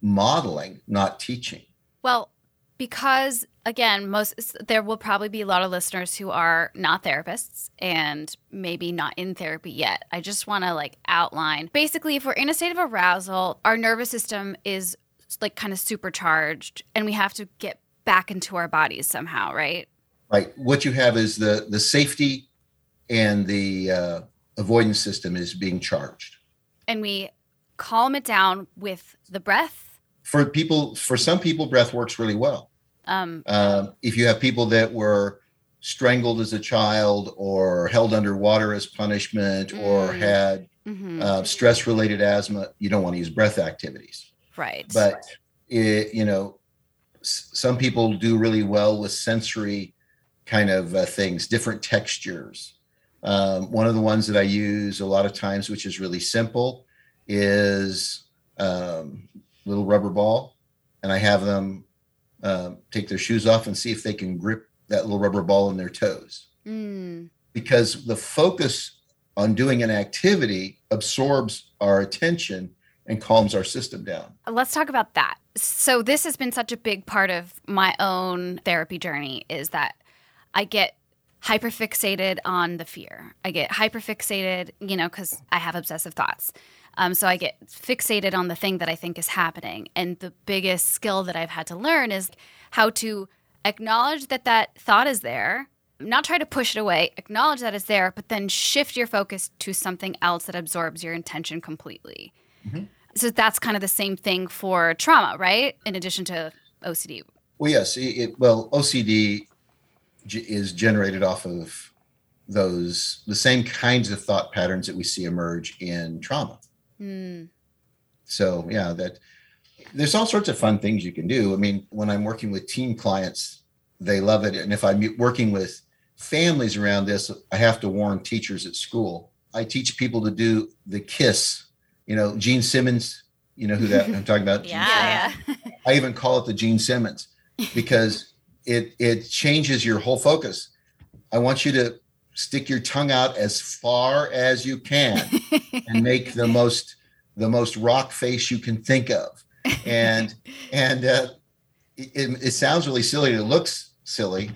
modeling, not teaching. Well, because again, most there will probably be a lot of listeners who are not therapists and maybe not in therapy yet. I just want to like outline. Basically, if we're in a state of arousal, our nervous system is like kind of supercharged and we have to get back into our bodies somehow, right? Right. What you have is the the safety and the uh, avoidance system is being charged. And we calm it down with the breath. For people, for some people, breath works really well. Um, Um, if you have people that were strangled as a child or held underwater as punishment or Mm. had mhm, uh, stress related asthma, you don't want to use breath activities. right. But it, you know, s- some people do really well with sensory kind of uh, things, different textures. Um, one of the ones that I use a lot of times, which is really simple, is um, little rubber ball, and I have them um, take their shoes off and see if they can grip that little rubber ball in their toes Mm, because the focus on doing an activity absorbs our attention and calms our system down. let's talk about that. So this has been such a big part of my own therapy journey is that I get hyperfixated on the fear. I get hyperfixated, you know, cuz I have obsessive thoughts. Um, so I get fixated on the thing that I think is happening. And the biggest skill that I've had to learn is how to acknowledge that that thought is there, not try to push it away, acknowledge that it's there, but then shift your focus to something else that absorbs your intention completely. So that's kind of the same thing for trauma, right? In addition to OCD. Well, yes, it, it- well OCD g- is generated off of those the same kinds of thought patterns that we see emerge in trauma. Hmm. So yeah, that there's all sorts of fun things you can do. I mean, when I'm working with teen clients, they love it, and if I'm working with families around this, I have to warn teachers at school. I teach people to do the kiss. You know, Gene Simmons. You know who that I'm talking about? Gene Yeah. I even call it the Gene Simmons because it it changes your whole focus. I want you to stick your tongue out as far as you can and make the most the most rock face you can think of. And and uh, it, it sounds really silly. It looks silly,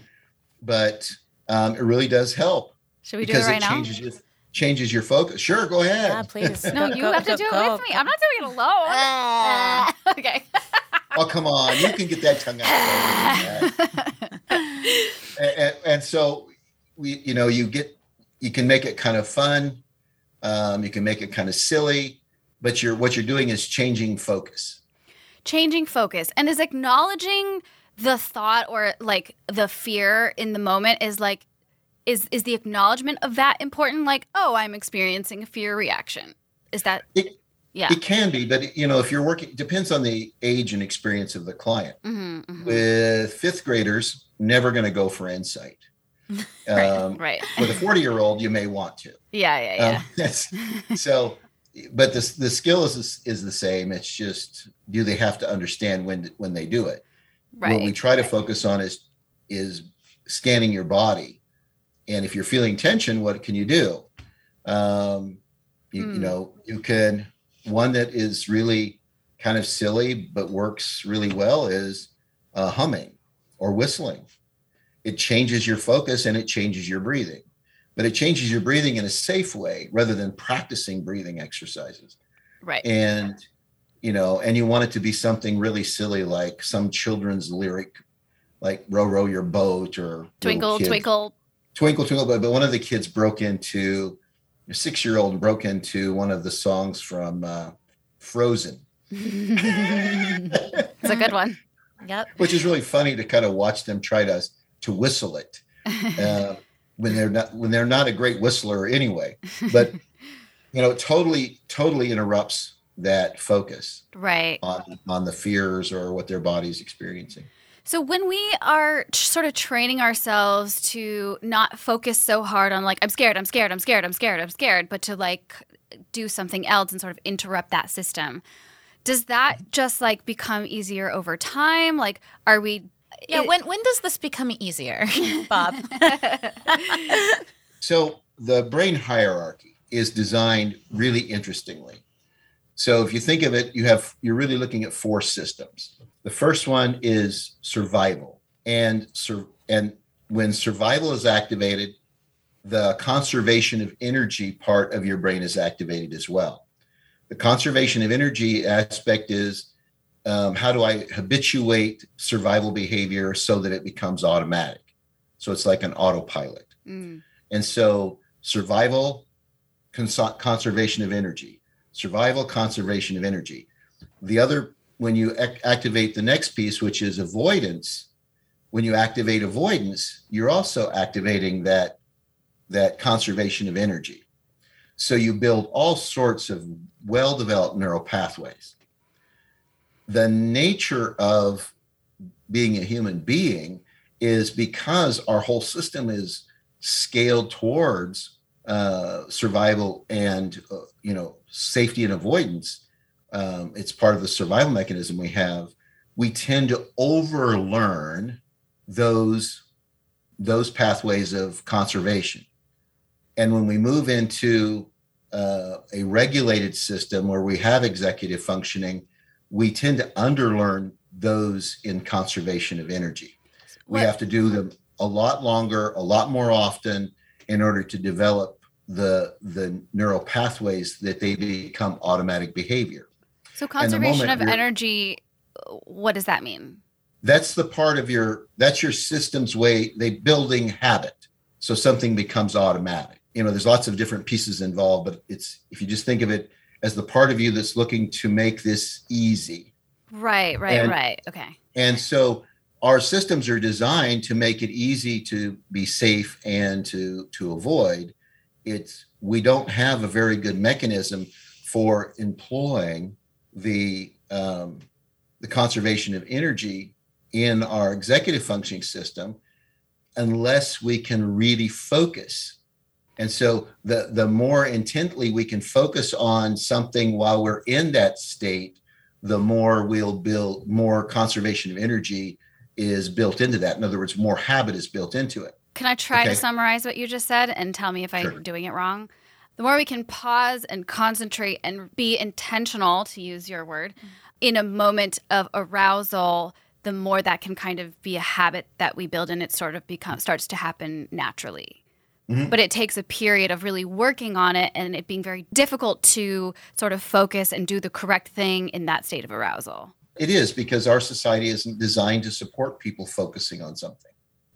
but um, it really does help Should we do it because right it now? changes your changes your focus. Sure, go ahead. Yeah, please. No, you go- have to go- do it go. with me. I'm not doing it alone. Ah. okay. Oh, come on. You can get that tongue out. and, and, and so we, you know, you get, you can make it kind of fun. Um, you can make it kind of silly, but you're, what you're doing is changing focus. Changing focus and is acknowledging the thought or like the fear in the moment is like is is the acknowledgement of that important like oh i'm experiencing a fear reaction is that It- yeah It can be, but you know, if you're working, depends on the age and experience of the client. Mhm, mhm. With fifth graders, never going to go for insight. right Um, right With a 40 year old, you may want to. yeah yeah yeah Um, so, but the the skill is is the same. It's just do they have to understand when when they do it? right What we try to focus on is is scanning your body, and if you're feeling tension, what can you do? Um, you, you Hmm. know, you can one that is really kind of silly but works really well is uh, humming or whistling. It changes your focus and it changes your breathing. but it changes your breathing in a safe way rather than practicing breathing exercises. Right. And you know, and you want it to be something really silly like some children's lyric, like "Row, row your boat" or twinkle, twinkle. twinkle, twinkle. But, but one of the kids broke into a six-year-old broke into one of the songs from uh, Frozen, It's a good one. Yep. which is really funny to kind of watch them try to to whistle it uh, when they're not when they're not a great whistler anyway. But you know, it totally totally interrupts that focus Right. on on the fears or what their body's experiencing. So when we are t- sort of training ourselves to not focus so hard on like I'm scared, I'm scared, I'm scared, I'm scared, I'm scared, but to like do something else and sort of interrupt that system. Does that just like become easier over time? Like are we Yeah. it- when when does this become easier, Bob? So the brain hierarchy is designed really interestingly. So if you think of it, you have you're really looking at four systems. The first one is survival, and sur- and when survival is activated, the conservation of energy part of your brain is activated as well. The conservation of energy aspect is um, how do I habituate survival behavior so that it becomes automatic? So it's like an autopilot. Mm, And so survival, cons- conservation of energy, survival, conservation of energy. The other, when you ac- activate the next piece, which is avoidance, when you activate avoidance, you're also activating that, that conservation of energy. So you build all sorts of well developed neural pathways. The nature of being a human being is because our whole system is scaled towards uh, survival and uh, you know safety and avoidance um, it's part of the survival mechanism we have we tend to overlearn those those pathways of conservation. And when we move into uh, a regulated system where we have executive functioning we tend to underlearn those in conservation of energy we What- have to do them a lot longer, a lot more often in order to develop the the neural pathways that they become automatic behavior. So conservation of energy what does that mean? That's the part of your that's your system's way they building habit. So something becomes automatic. You know, there's lots of different pieces involved, but it's if you just think of it as the part of you that's looking to make this easy. Right, right, And- right. Okay. And so our systems are designed to make it easy to be safe and to to avoid. It's we don't have a very good mechanism for employing the um, the conservation of energy in our executive functioning system unless we can really focus. And so the the more intently we can focus on something while we're in that state, the more we'll build more conservation of energy is built into that. In other words, more habit is built into it. Can I try to summarize what you just said and tell me if I'm doing it wrong? The more we can pause and concentrate and be intentional, to use your word, mm-hmm. in a moment of arousal, the more that can kind of be a habit that we build and it sort of becomes starts to happen naturally. Mhm. But it takes a period of really working on it and it being very difficult to sort of focus and do the correct thing in that state of arousal. It is because our society isn't designed to support people focusing on something.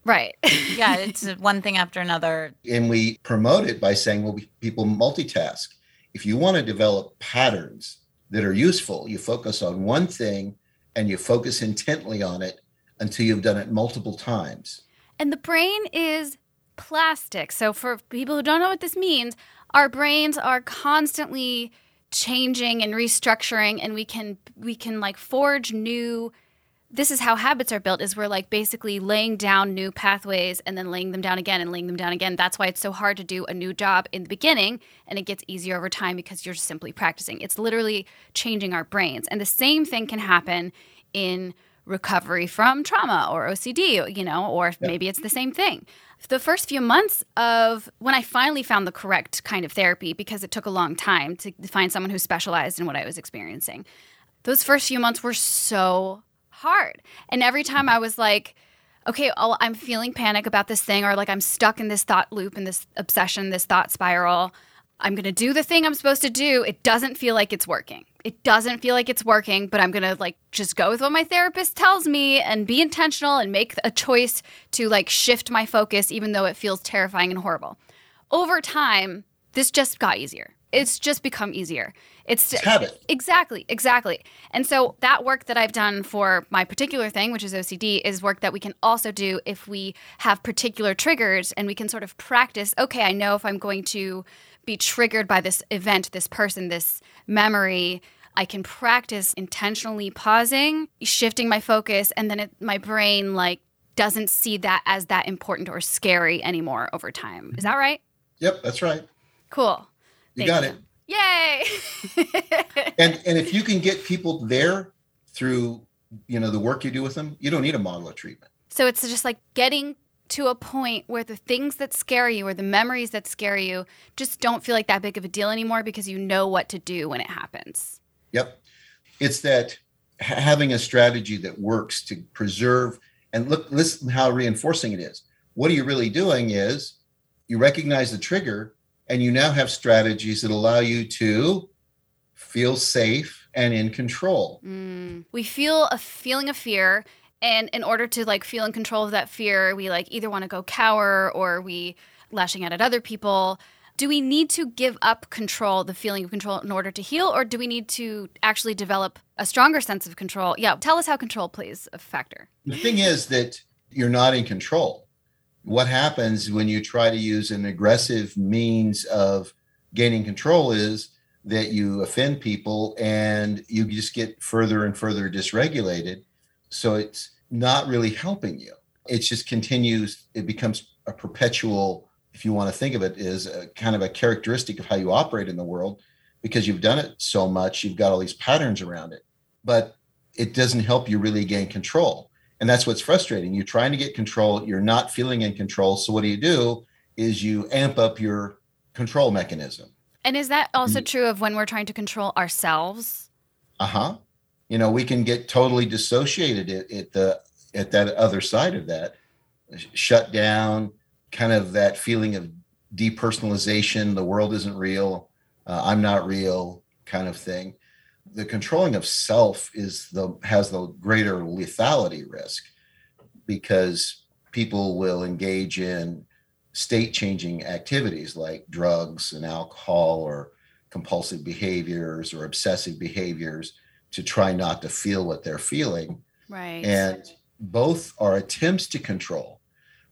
Right. yeah, it's one thing after another. And we promote it by saying, well, we, people multitask. If you want to develop patterns that are useful, you focus on one thing and you focus intently on it until you've done it multiple times. And the brain is plastic. So, for people who don't know what this means, our brains are constantly changing and restructuring, and we can we can like forge new. This is how habits are built. Is we're like basically laying down new pathways and then laying them down again and laying them down again. That's why it's so hard to do a new job in the beginning, and it gets easier over time because you're simply practicing. It's literally changing our brains, and the same thing can happen in recovery from trauma or OCD, you know, or maybe it's the same thing. The first few months of when I finally found the correct kind of therapy, because it took a long time to find someone who specialized in what I was experiencing, those first few months were so hard. And every time I was like, okay, oh, I'm feeling panic about this thing, or like I'm stuck in this thought loop and this obsession, this thought spiral. I'm going to do the thing I'm supposed to do. It doesn't feel like it's working. It doesn't feel like it's working, but I'm going to like just go with what my therapist tells me and be intentional and make a choice to like shift my focus, even though it feels terrifying and horrible. Over time, this just got easier. It's just become easier. It's, It's habit. Exactly, exactly. And so that work that I've done for my particular thing, which is OCD, is work that we can also do if we have particular triggers and we can sort of practice, okay, I know if I'm going to be triggered by this event, this person, this memory, I can practice intentionally pausing, shifting my focus, and then it, my brain like doesn't see that as that important or scary anymore over time. Is that right? Yep, that's right. Cool. You Thank got you. it. Yay! And and if you can get people there through you know the work you do with them, you don't need a model of treatment. So it's just like getting to a point where the things that scare you or the memories that scare you just don't feel like that big of a deal anymore because you know what to do when it happens. Yep. It's that having a strategy that works to preserve and look, listen how reinforcing it is. What are you really doing is you recognize the trigger and you now have strategies that allow you to feel safe and in control. Mm. We feel a feeling of fear. And in order to like feel in control of that fear, we like either want to go cower or we lashing out at other people. Do we need to give up control, the feeling of control, in order to heal, or do we need to actually develop a stronger sense of control? Yeah, tell us how control plays a factor. The thing is that you're not in control. What happens when you try to use an aggressive means of gaining control is that you offend people and you just get further and further dysregulated. So it's not really helping you. It just continues, it becomes a perpetual, if you want to think of it, is a kind of a characteristic of how you operate in the world because you've done it so much, you've got all these patterns around it. But it doesn't help you really gain control. And that's what's frustrating. You're trying to get control, you're not feeling in control. So what do you do is you amp up your control mechanism. And is that also Mm. true of when we're trying to control ourselves? Uh-huh. You know, we can get totally dissociated at, at the at that other side of that, shut down, kind of that feeling of depersonalization. The world isn't real. Uh, I'm not real, kind of thing. The controlling of self is the has the greater lethality risk because people will engage in state changing activities like drugs and alcohol or compulsive behaviors or obsessive behaviors to try not to feel what they're feeling. Right. And both are attempts to control.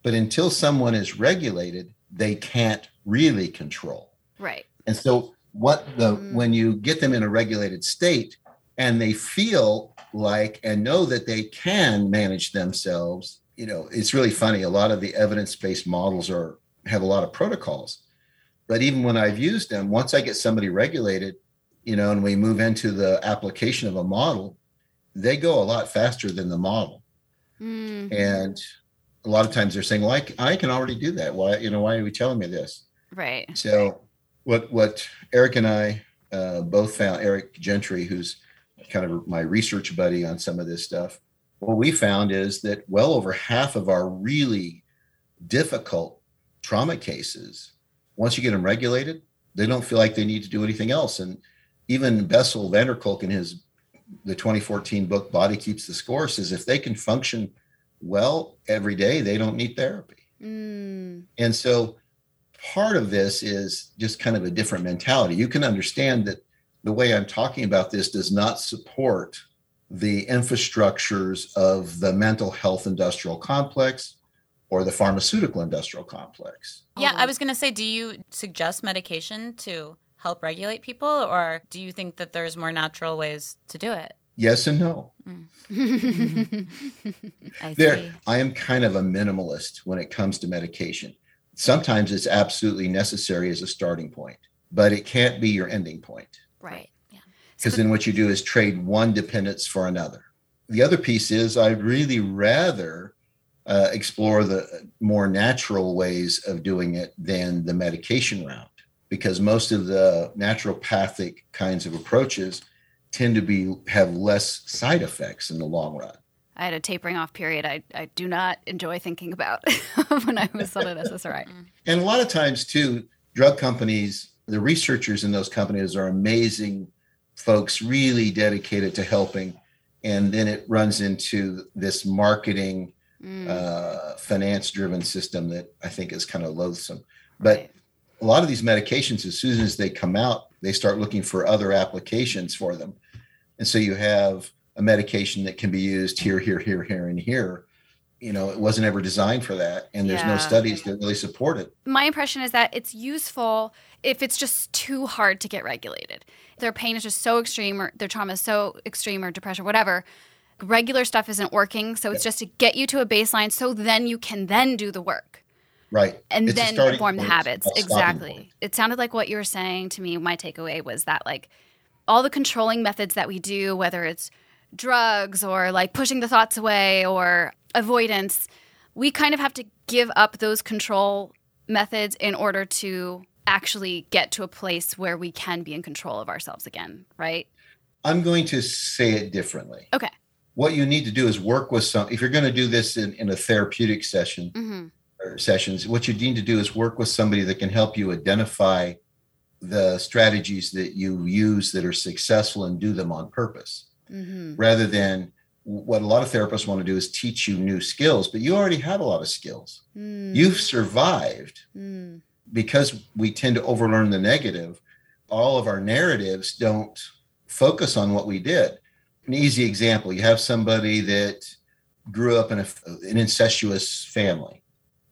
But until someone is regulated, they can't really control. right. And so what the Mm. when you get them in a regulated state and they feel like and know that they can manage themselves, you know, it's really funny. A lot of the evidence-based models are have a lot of protocols. But even when I've used them, once I get somebody regulated, you know, and we move into the application of a model, they go a lot faster than the model. Mm, And a lot of times they're saying, well, I can already do that. Why, you know, why are we telling me this? right. So what what Eric and I uh, both found, Eric Gentry, who's kind of my research buddy on some of this stuff, what we found is that well over half of our really difficult trauma cases, once you get them regulated, they don't feel like they need to do anything else. And even Bessel van der Kolk in his the 2014 book Body Keeps the Score says if they can function well every day, they don't need therapy. Mm, And so part of this is just kind of a different mentality. You can understand that the way I'm talking about this does not support the infrastructures of the mental health industrial complex or the pharmaceutical industrial complex. Yeah, I was going to say, do you suggest medication to help regulate people, or do you think that there's more natural ways to do it? Yes and no. I There, I am kind of a minimalist when it comes to medication. Sometimes it's absolutely necessary as a starting point, but it can't be your ending point. right. Yeah. because then what you do is trade one dependence for another. The other piece is I'd really rather uh, explore the more natural ways of doing it than the medication route, because most of the naturopathic kinds of approaches tend to be have less side effects in the long run. I had a tapering off period I, I do not enjoy thinking about when I was on an SSRI. And a lot of times, too, drug companies, the researchers in those companies are amazing folks, really dedicated to helping. And then it runs into this marketing, Mm, uh, finance driven system that I think is kind of loathsome. But right. A lot of these medications, as soon as they come out, they start looking for other applications for them. And so you have a medication that can be used here, here, here, here, and here. You know, it wasn't ever designed for that. And there's Yeah. no studies that really support it. my impression is that it's useful if it's just too hard to get regulated. Their pain is just so extreme, or their trauma is so extreme, or depression, whatever. Regular stuff isn't working, so it's just to get you to a baseline, so then you can then do the work Right. and It's then form the habits. it's not a stopping Exactly. point. It sounded like what you were saying to me. My takeaway was that like all the controlling methods that we do, whether it's drugs or like pushing the thoughts away or avoidance, we kind of have to give up those control methods in order to actually get to a place where we can be in control of ourselves again, right? I'm going to say it differently. Okay. What you need to do is work with some, if you're going to do this in, in a therapeutic session hmm or sessions, what you need to do is work with somebody that can help you identify the strategies that you use that are successful and do them on purpose hmm rather than what a lot of therapists want to do is teach you new skills, but you already have a lot of skills. Mm. You've survived Mm. because we tend to overlearn the negative. All of our narratives don't focus on what we did. An easy example you have somebody that grew up in a, an incestuous family,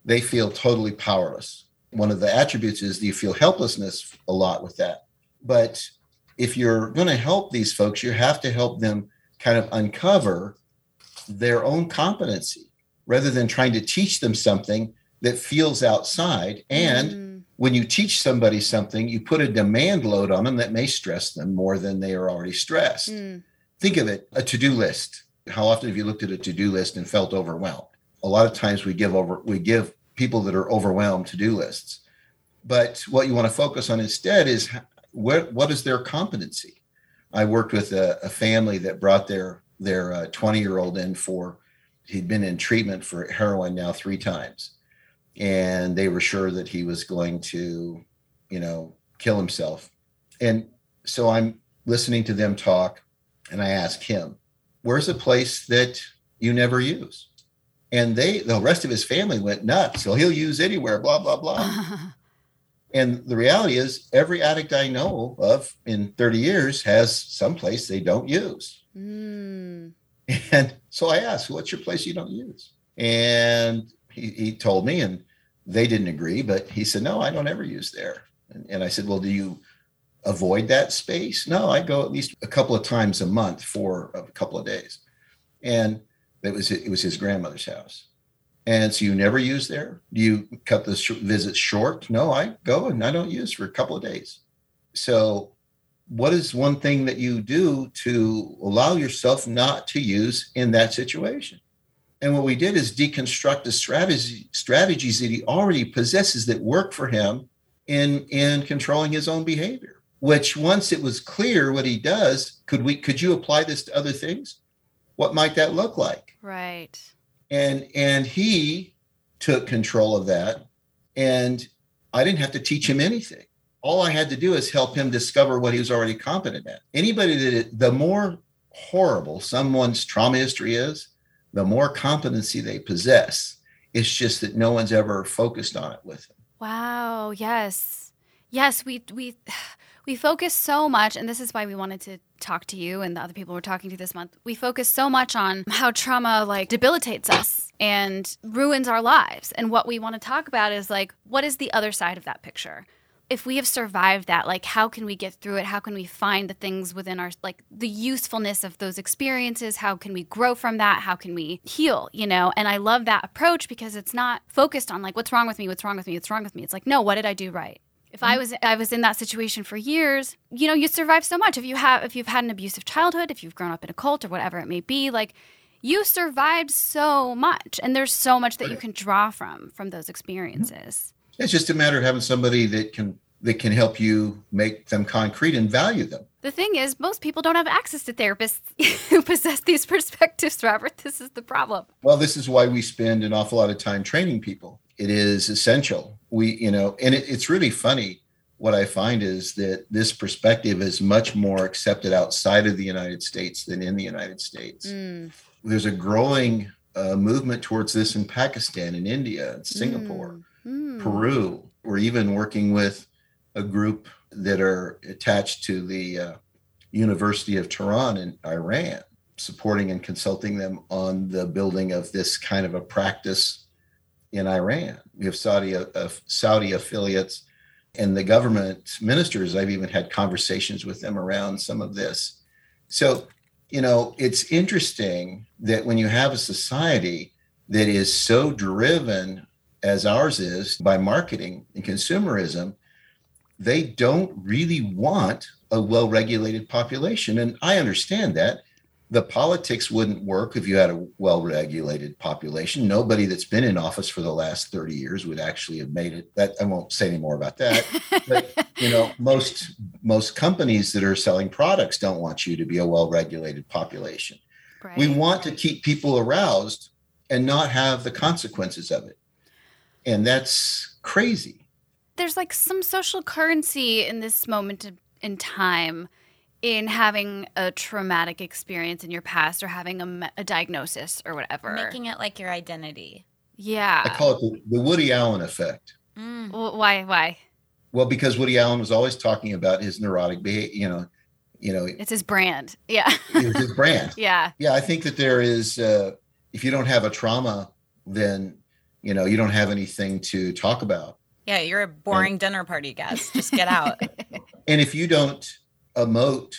they feel totally powerless. One of the attributes is you feel helplessness a lot with that. But if you're going to help these folks, you have to help them kind of uncover their own competency rather than trying to teach them something that feels outside. And Mm. when you teach somebody something, you put a demand load on them that may stress them more than they are already stressed. Mm. Think of it a to do list. How often have you looked at a to do list and felt overwhelmed? A lot of times we give over, we give people that are overwhelmed to do lists. But what you want to focus on instead is what, what is their competency? I worked with a, a family that brought their their uh, 20 year old in for he'd been in treatment for heroin now three times and they were sure that he was going to you know kill himself and so i'm listening to them talk and i ask him where's a place that you never use and they the rest of his family went nuts so he'll use anywhere blah blah blah and the reality is every addict i know of in 30 years has some place they don't use Mm. and so I asked, what's your place you don't use? And he, he told me, and they didn't agree, but he said, no, I don't ever use there. And, and I said, well, do you avoid that space? No, I go at least a couple of times a month for a couple of days. And it was, it was his grandmother's house. And so you never use there? Do you cut the sh- visits short? No, I go and I don't use for a couple of days. So what is one thing that you do to allow yourself not to use in that situation? And what we did is deconstruct the strategy, strategies that he already possesses that work for him in, in controlling his own behavior. Which once it was clear what he does, could we could you apply this to other things? What might that look like? Right. And and he took control of that. And I didn't have to teach him anything all I had to do is help him discover what he was already competent at. Anybody that it, the more horrible someone's trauma history is, the more competency they possess. It's just that no one's ever focused on it with them. Wow. Yes. Yes. We we we focus so much, and this is why we wanted to talk to you and the other people we're talking to this month. We focus so much on how trauma like debilitates us and ruins our lives. And what we want to talk about is like, what is the other side of that picture? If we have survived that, like, how can we get through it? How can we find the things within our, like, the usefulness of those experiences? How can we grow from that? How can we heal, you know? And I love that approach because it's not focused on, like, what's wrong with me? What's wrong with me? What's wrong with me? It's like, no, what did I do right? If I mm-hmm. was I was in that situation for years, you know, you survive so much. If you have if you've had an abusive childhood, if you've grown up in a cult or whatever it may be, like you survived so much and there's so much that you can draw from from those mm-hmm. experiences. It's just a matter of having somebody that can that can help you make them concrete and value them. The thing is, most people don't have access to therapists who possess these perspectives, Robert. This is the problem. Well, this is why we spend an awful lot of time training people. It is essential. We, you know, and it, it's really funny. What I find is that this perspective is much more accepted outside of the United States than in the United States. Mm. There's a growing uh, movement towards this in Pakistan and India and Singapore, Mm. Peru. We're even working with a group that are attached to the uh, University of Tehran in Iran, supporting and consulting them on the building of this kind of a practice in Iran. We have Saudi uh, Saudi affiliates and the government ministers. I've even had conversations with them around some of this. So, you know, it's interesting that when you have a society that is so driven as ours is by marketing and consumerism, they don't really want a well regulated population. And I understand that. The politics wouldn't work if you had a well regulated population. Nobody that's been in office for the last 30 years would actually have made it. That I won't say any more about that. but you know, most most companies that are selling products don't want you to be a well regulated population. Right. We want to keep people aroused and not have the consequences of it. And that's crazy. There's like some social currency in this moment in- in time in having a traumatic experience in your past or having a, a diagnosis or whatever. Making it like your identity. yeah. I call it the, the Woody Allen effect. Mm. Wh- why? Why? Well, because Woody Allen was always talking about his neurotic behavior, you know, you know, It's his brand. Yeah. it was his brand. yeah. Yeah, I think that there is uh if you don't have a trauma, then you know, you don't have anything to talk about. Yeah, you're a boring dinner party guest. Just get out. And if you don't emote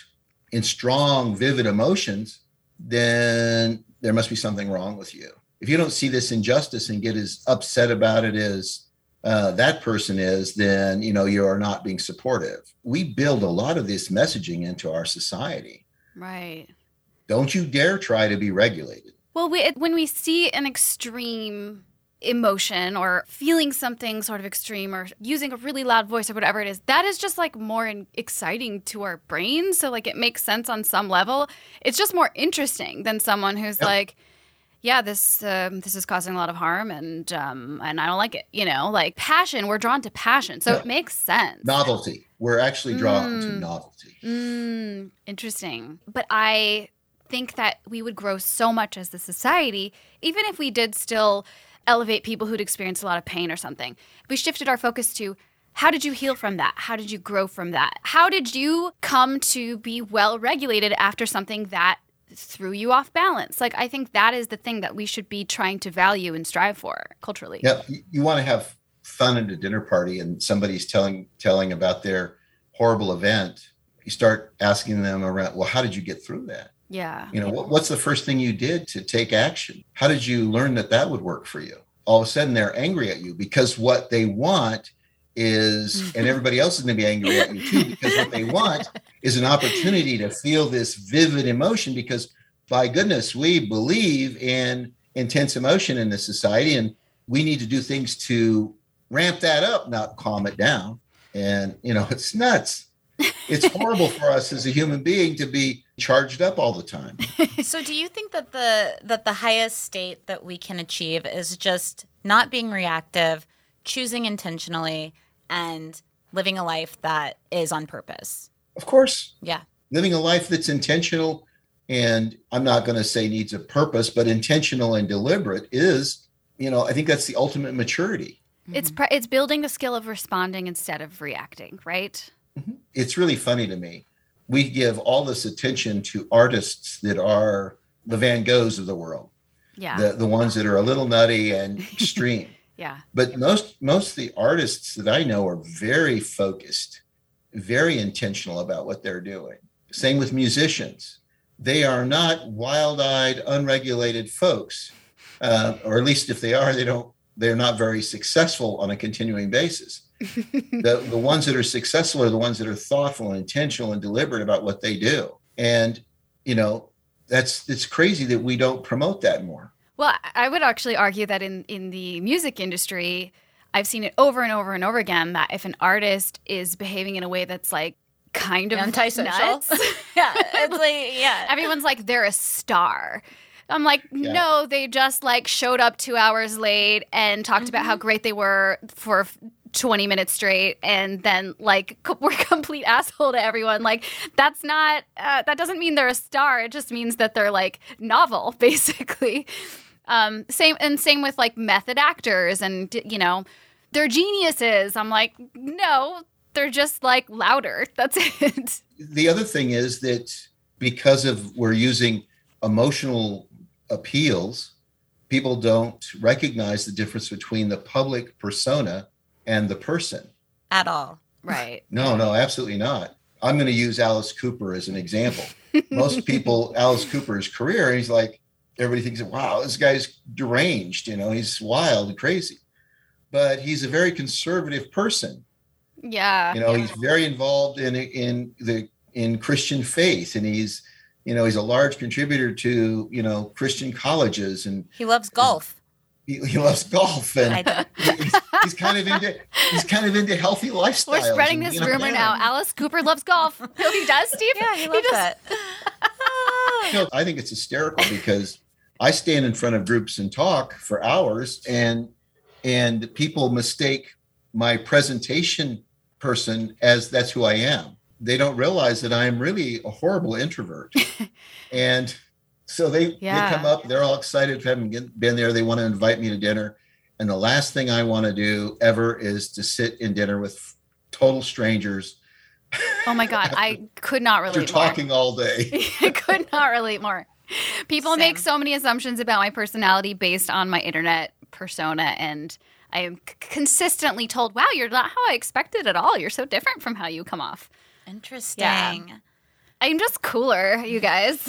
in strong, vivid emotions, then there must be something wrong with you. If you don't see this injustice and get as upset about it as uh, that person is, then you know you are not being supportive. We build a lot of this messaging into our society. right. Don't you dare try to be regulated. Well, we, when we see an extreme emotion or feeling something sort of extreme or using a really loud voice or whatever it is, that is just like more exciting to our brains. So, like, it makes sense on some level. It's just more interesting than someone who's Yep. like, yeah, this um, this is causing a lot of harm, and um, and I don't like it. You know, like passion. We're drawn to passion, so it makes sense. Novelty. We're actually drawn to Mm. novelty. Mm, interesting. But I think that we would grow so much as the society, even if we did still elevate people who'd experienced a lot of pain or something. We shifted our focus to how did you heal from that? How did you grow from that? How did you come to be well regulated after something that threw you off balance? Like, I think that is the thing that we should be trying to value and strive for culturally. Yeah, you, want to have fun at a dinner party, and somebody's telling telling about their horrible event. You start asking them around. Well, how did you get through that? Yeah. You know, what, what's the first thing you did to take action? How did you learn that that would work for you? All of a sudden, they're angry at you because what they want is, mm. and everybody else is going to be angry at you too, because what they want is an opportunity to feel this vivid emotion. Because, by goodness, we believe in intense emotion in this society, and we need to do things to ramp that up, not calm it down. And, you know, it's nuts. It's horrible for us as a human being to be charged up all the time. so do you think that the that the highest state that we can achieve is just not being reactive, choosing intentionally and living a life that is on purpose? Of course, Yeah. living a life that's intentional and I'm not going to say needs a purpose, but intentional and deliberate is, you know, I think that's the ultimate maturity. It's mm-hmm. pr- it's building the skill of responding instead of reacting, right? It's really funny to me. We give all this attention to artists that are the Van Goghs of the world, Yeah. the, the ones that are a little nutty and extreme. yeah. but most most of the artists that I know are very focused, very intentional about what they're doing. Same with musicians; they are not wild-eyed, unregulated folks, uh, or at least if they are, they don't. They're not very successful on a continuing basis. the the ones that are successful are the ones that are thoughtful and intentional and deliberate about what they do. And you know, that's it's crazy that we don't promote that more. Well, I- I would actually argue that in in the music industry, I've seen it over and over and over again that if an artist is behaving in a way that's like kind of Antisocial. nuts, yeah, it's like yeah. everyone's like they're a star. I'm like, Yeah. no, they just like showed up two hours late and talked about how mm-hmm. great they were for 20 minutes straight and then like co- were complete asshole to everyone. Like, that's not, uh, that doesn't mean they're a star. It just means that they're like novel, basically. Um, same, and same with like method actors and, you know, they're geniuses. I'm like, no, they're just like louder. That's it. the other thing is that because of we're using emotional appeals people don't recognize the difference between the public persona and the person at all. Right. no no absolutely not i'm going to use alice cooper as an example most people alice cooper's career he's like everybody thinks wow this guy's deranged you know he's wild and crazy but he's a very conservative person Yeah. you know he's very involved in in the in christian faith and he's you know he's a large contributor to you know christian colleges and He loves golf. He, he loves golf and he's, he's kind of into he's kind of into healthy lifestyles We're spreading this you rumor yeah. now. Alice Cooper loves golf. No, he does, Steve. Yeah, he loves just- that. You know, i think it's hysterical because i stand in front of groups and talk for hours and and people mistake my presentation person as that's who i am they don't realize that i'm really a horrible introvert and so they, Yeah. they come up they're all excited for having been there they want to invite me to dinner and the last thing i want to do ever is to sit in dinner with total strangers Oh my god, I could not after relate. You're talking all day I could not relate more. People make so many assumptions about my personality based on my internet persona, and I am c- consistently told, "Wow, you're not how I expected at all. You're so different from how you come off." Interesting. I'm just cooler, you guys.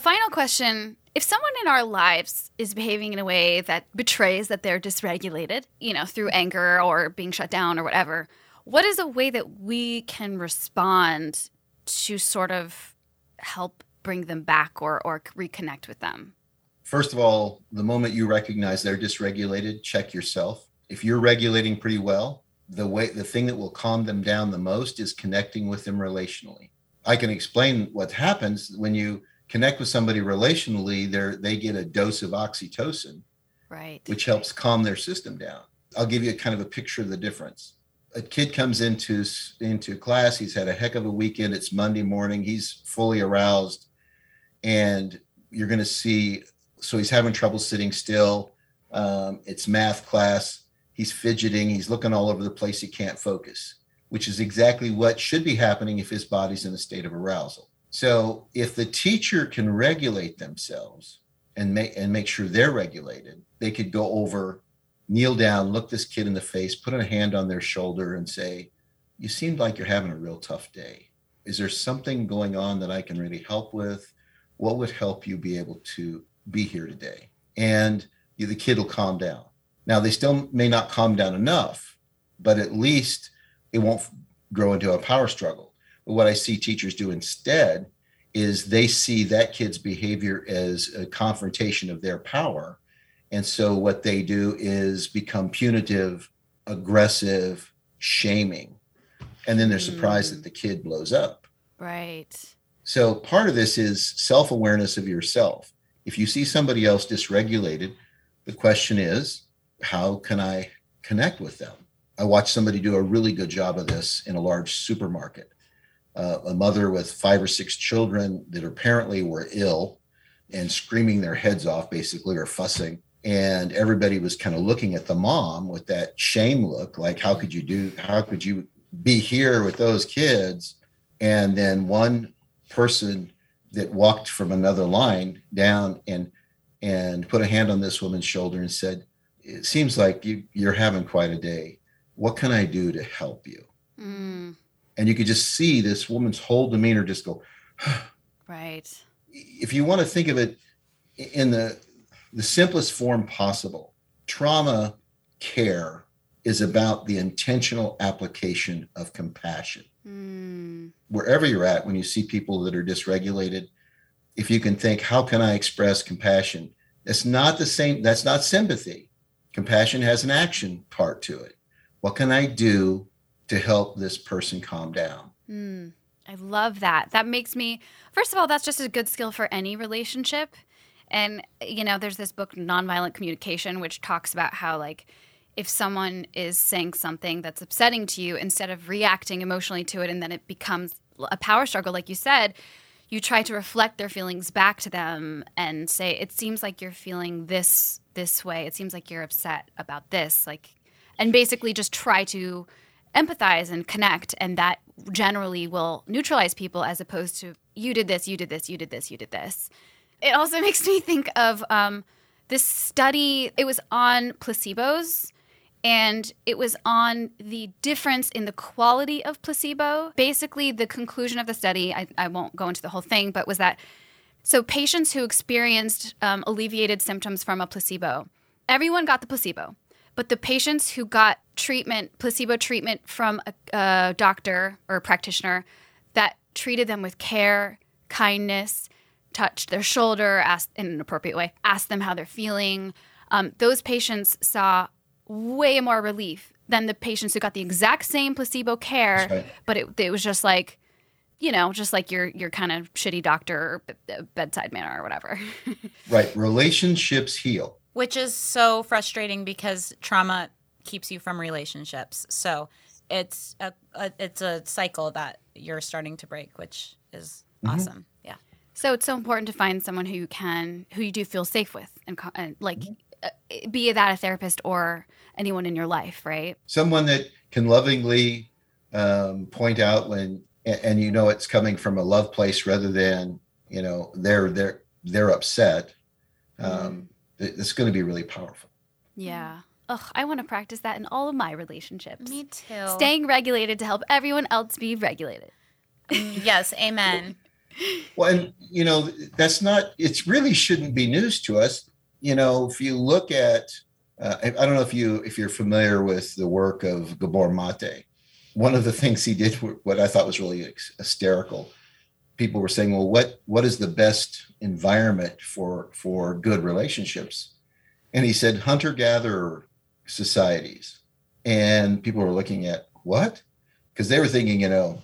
Final question. If someone in our lives is behaving in a way that betrays that they're dysregulated, you know, through anger or being shut down or whatever, what is a way that we can respond to sort of help bring them back or, or reconnect with them? First of all, the moment you recognize they're dysregulated, check yourself. If you're regulating pretty well, the way the thing that will calm them down the most is connecting with them relationally. I can explain what happens when you connect with somebody relationally, they they get a dose of oxytocin, Right. which helps calm their system down. I'll give you a kind of a picture of the difference. A kid comes into into class, he's had a heck of a weekend, it's Monday morning, he's fully aroused and you're going to see so he's having trouble sitting still um, it's math class he's fidgeting. He's looking all over the place. He can't focus which is exactly what should be happening if his body's in a state of arousal. So if the teacher can regulate themselves and make and make sure they're regulated they could go over kneel down look this kid in the face put a hand on their shoulder and say you seem like you're having a real tough day. Is there something going on that i can really help with? What would help you be able to be here today? And the kid will calm down now they still may not calm down enough but at least it won't grow into a power struggle. But what i see teachers do instead is they see that kid's behavior as a confrontation of their power. And so what they do is become punitive aggressive shaming. And then they're hmm. surprised that the kid blows up. Right. so part of this is self awareness of yourself. If you see somebody else dysregulated, the question is, how can I connect with them? I watched somebody do a really good job of this in a large supermarket. Uh, a mother with five or six children that apparently were ill and screaming their heads off, basically, or fussing. And everybody was kind of looking at the mom with that shame look like, how could you do, how could you be here with those kids? And then one person that walked from another line down and and put a hand on this woman's shoulder and said, "It seems like you you're having quite a day. What can I do to help you?" Mm, And you could just see this woman's whole demeanor just go. right. If you want to think of it in the the simplest form possible, trauma care is about the intentional application of compassion. Mm, wherever you're at, when you see people that are dysregulated, if you can think, how can I express compassion? That's not the same, that's not sympathy. Compassion has an action part to it. What can I do to help this person calm down? Mm, I love that. That makes me, first of all, that's just a good skill for any relationship. And, you know, there's this book, Nonviolent Communication, which talks about how, like, if someone is saying something that's upsetting to you, instead of reacting emotionally to it and then it becomes a power struggle, like you said, you try to reflect their feelings back to them and say, it seems like you're feeling this this way. It seems like you're upset about this. Like, and basically just try to empathize and connect. And that generally will neutralize people as opposed to, you did this, you did this, you did this, you did this. It also makes me think of um, this study, it was on placebos and it was on the difference in the quality of placebo. Basically, the conclusion of the study, I, I won't go into the whole thing, but was that so patients who experienced um, alleviated symptoms from a placebo, everyone got the placebo, but the patients who got treatment, placebo treatment from a, a doctor or a practitioner that treated them with care, kindness, touched their shoulder, asked in an appropriate way, asked them how they're feeling. Um, those patients saw way more relief than the patients who got the exact same placebo care, right. but it, it was just like, you know, just like your your kind of shitty doctor or b- bedside manner or whatever. Right. Relationships heal. which is so frustrating because trauma keeps you from relationships. So it's a, a it's a cycle that you're starting to break, which is awesome. Yeah. so it's so important to find someone who you can, who you do feel safe with, and, and like, uh, be that a therapist or anyone in your life, right? Someone that can lovingly um, point out when, and, and you know it's coming from a love place rather than you know they're they're they're upset. Um, it- It's going to be really powerful. Yeah. Ugh, I want to practice that in all of my relationships. Me too. Staying regulated to help everyone else be regulated. yes, amen. Well, and you know that's not. It really shouldn't be news to us. You know, if you look at, uh, I I don't know if you if you're familiar with the work of Gabor Mate. One of the things he did, what I thought was really hysterical. People were saying, "Well, what what is the best environment for for good relationships?" And he said, "Hunter gatherer societies." And people were looking at what? Because they were thinking, you know,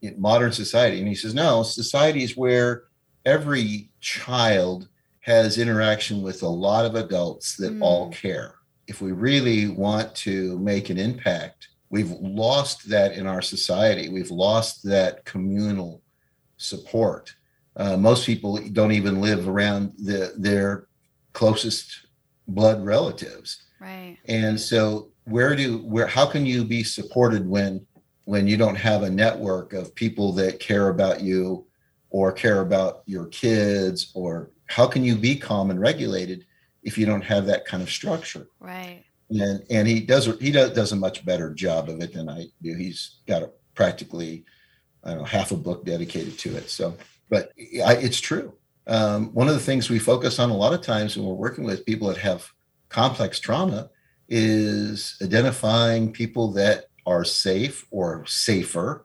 in modern society. And he says, no, societies where every child has interaction with a lot of adults that Mm. all care. If we really want to make an impact, we've lost that in our society. We've lost that communal support. Uh, most people don't even live around the, their closest blood relatives Right. and so where do where how can you be supported when when you don't have a network of people that care about you or care about your kids or how can you be calm and regulated if you don't have that kind of structure Right. And and he does he does, does a much better job of it than i do. He's got a practically i don't know half a book dedicated to it. So but I, it's true. Um, one of the things we focus on a lot of times when we're working with people that have complex trauma is identifying people that are safe or safer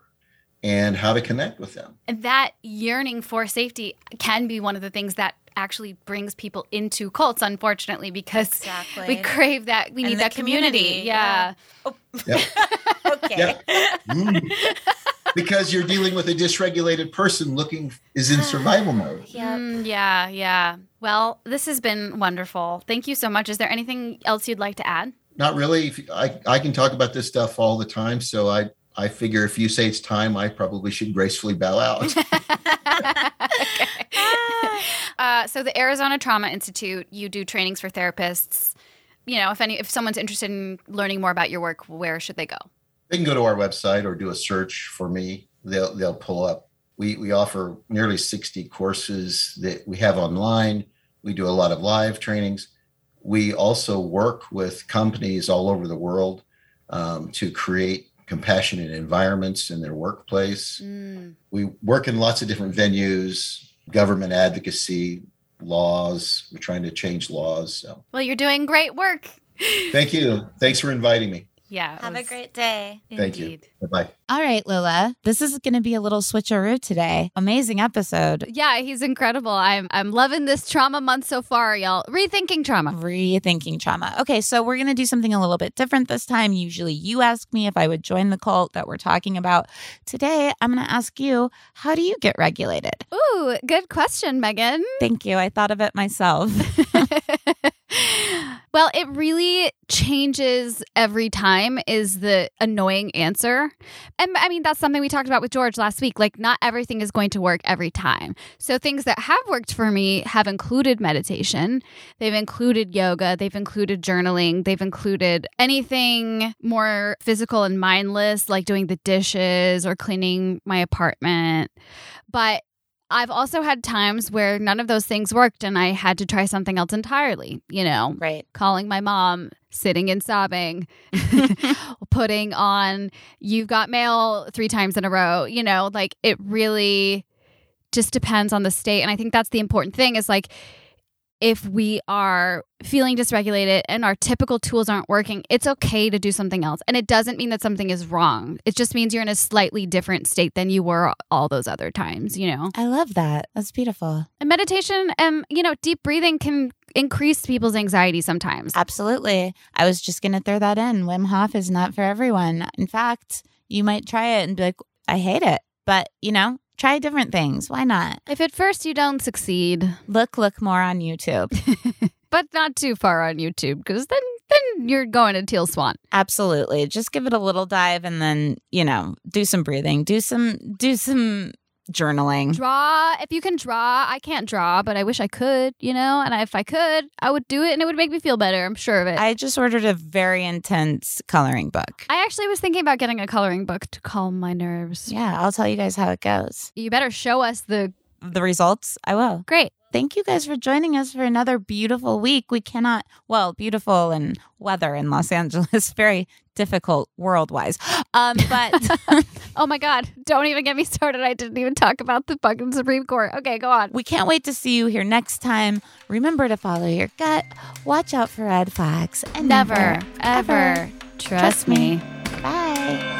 and how to connect with them. And that yearning for safety can be one of the things that actually brings people into cults, unfortunately, because Exactly. we crave that. We And need that community. community, Yeah. yeah. Yep. okay. Yeah. Mm. because you're dealing with a dysregulated person looking is in survival mode Yep. Mm, yeah. Yeah. Well, this has been wonderful. Thank you so much. Is there anything else you'd like to add? not really if I, I can talk about this stuff all the time so i i figure if you say it's time i probably should gracefully bow out okay. uh, so the Arizona Trauma Institute, you do trainings for therapists. You know, if any, if someone's interested in learning more about your work, where should they go? they can go to our website or do a search for me they'll they'll pull up we we offer nearly 60 courses that we have online we do a lot of live trainings we also work with companies all over the world um, to create compassionate environments in their workplace Mm. we work in lots of different venues government advocacy laws we're trying to change laws so Well, you're doing great work. thank you thanks for inviting me Yeah. it Have a great day. Thank you. Indeed. Bye. All right, Lola. This is going to be a little switcheroo today. Amazing episode. Yeah, he's incredible. I'm I'm loving this trauma month so far, y'all. Rethinking trauma. Rethinking trauma. Okay, so we're going to do something a little bit different this time. Usually you ask me if I would join the cult that we're talking about. Today, I'm going to ask you, how do you get regulated? Ooh, good question, Megan. Thank you. I thought of it myself. well, it really changes every time, is the annoying answer. And I mean, that's something we talked about with George last week. Like, not everything is going to work every time. So, things that have worked for me have included meditation, they've included yoga, they've included journaling, they've included anything more physical and mindless, like doing the dishes or cleaning my apartment. But I've also had times where none of those things worked and I had to try something else entirely, you know, right. calling my mom, sitting and sobbing, putting on You've Got Mail three times in a row, you know, like it really just depends on the state. And I think that's the important thing is like, if we are feeling dysregulated and our typical tools aren't working, it's okay to do something else. And it doesn't mean that something is wrong. It just means you're in a slightly different state than you were all those other times, you know? I love that. That's beautiful. And meditation and, you know, deep breathing can increase people's anxiety sometimes. Absolutely. I was just going to throw that in. Wim Hof is not for everyone. In fact, you might try it and be like, I hate it. But, you know, try different things. Why not? If at first you don't succeed, Look, look more on YouTube. but not too far on YouTube, because then then you're going to Teal Swan. Absolutely. Just give it a little dive and then, you know, do some breathing, do some do some journaling. Draw if you can draw. I can't draw, but I wish I could, you know. And if I could, I would do it, and it would make me feel better. I'm sure of it. I just ordered a very intense coloring book. I actually was thinking about getting a coloring book to calm my nerves. Yeah, I'll tell you guys how it goes. You better show us the The results, I will. great. Thank you guys for joining us for another beautiful week. We cannot, well, beautiful and weather in Los Angeles, very difficult world wise. Um, but Oh my God! Don't even get me started. I didn't even talk about the fucking Supreme Court. Okay, go on. we can't wait to see you here next time. Remember to follow your gut, watch out for red flags, and Never, ever trust me. Bye.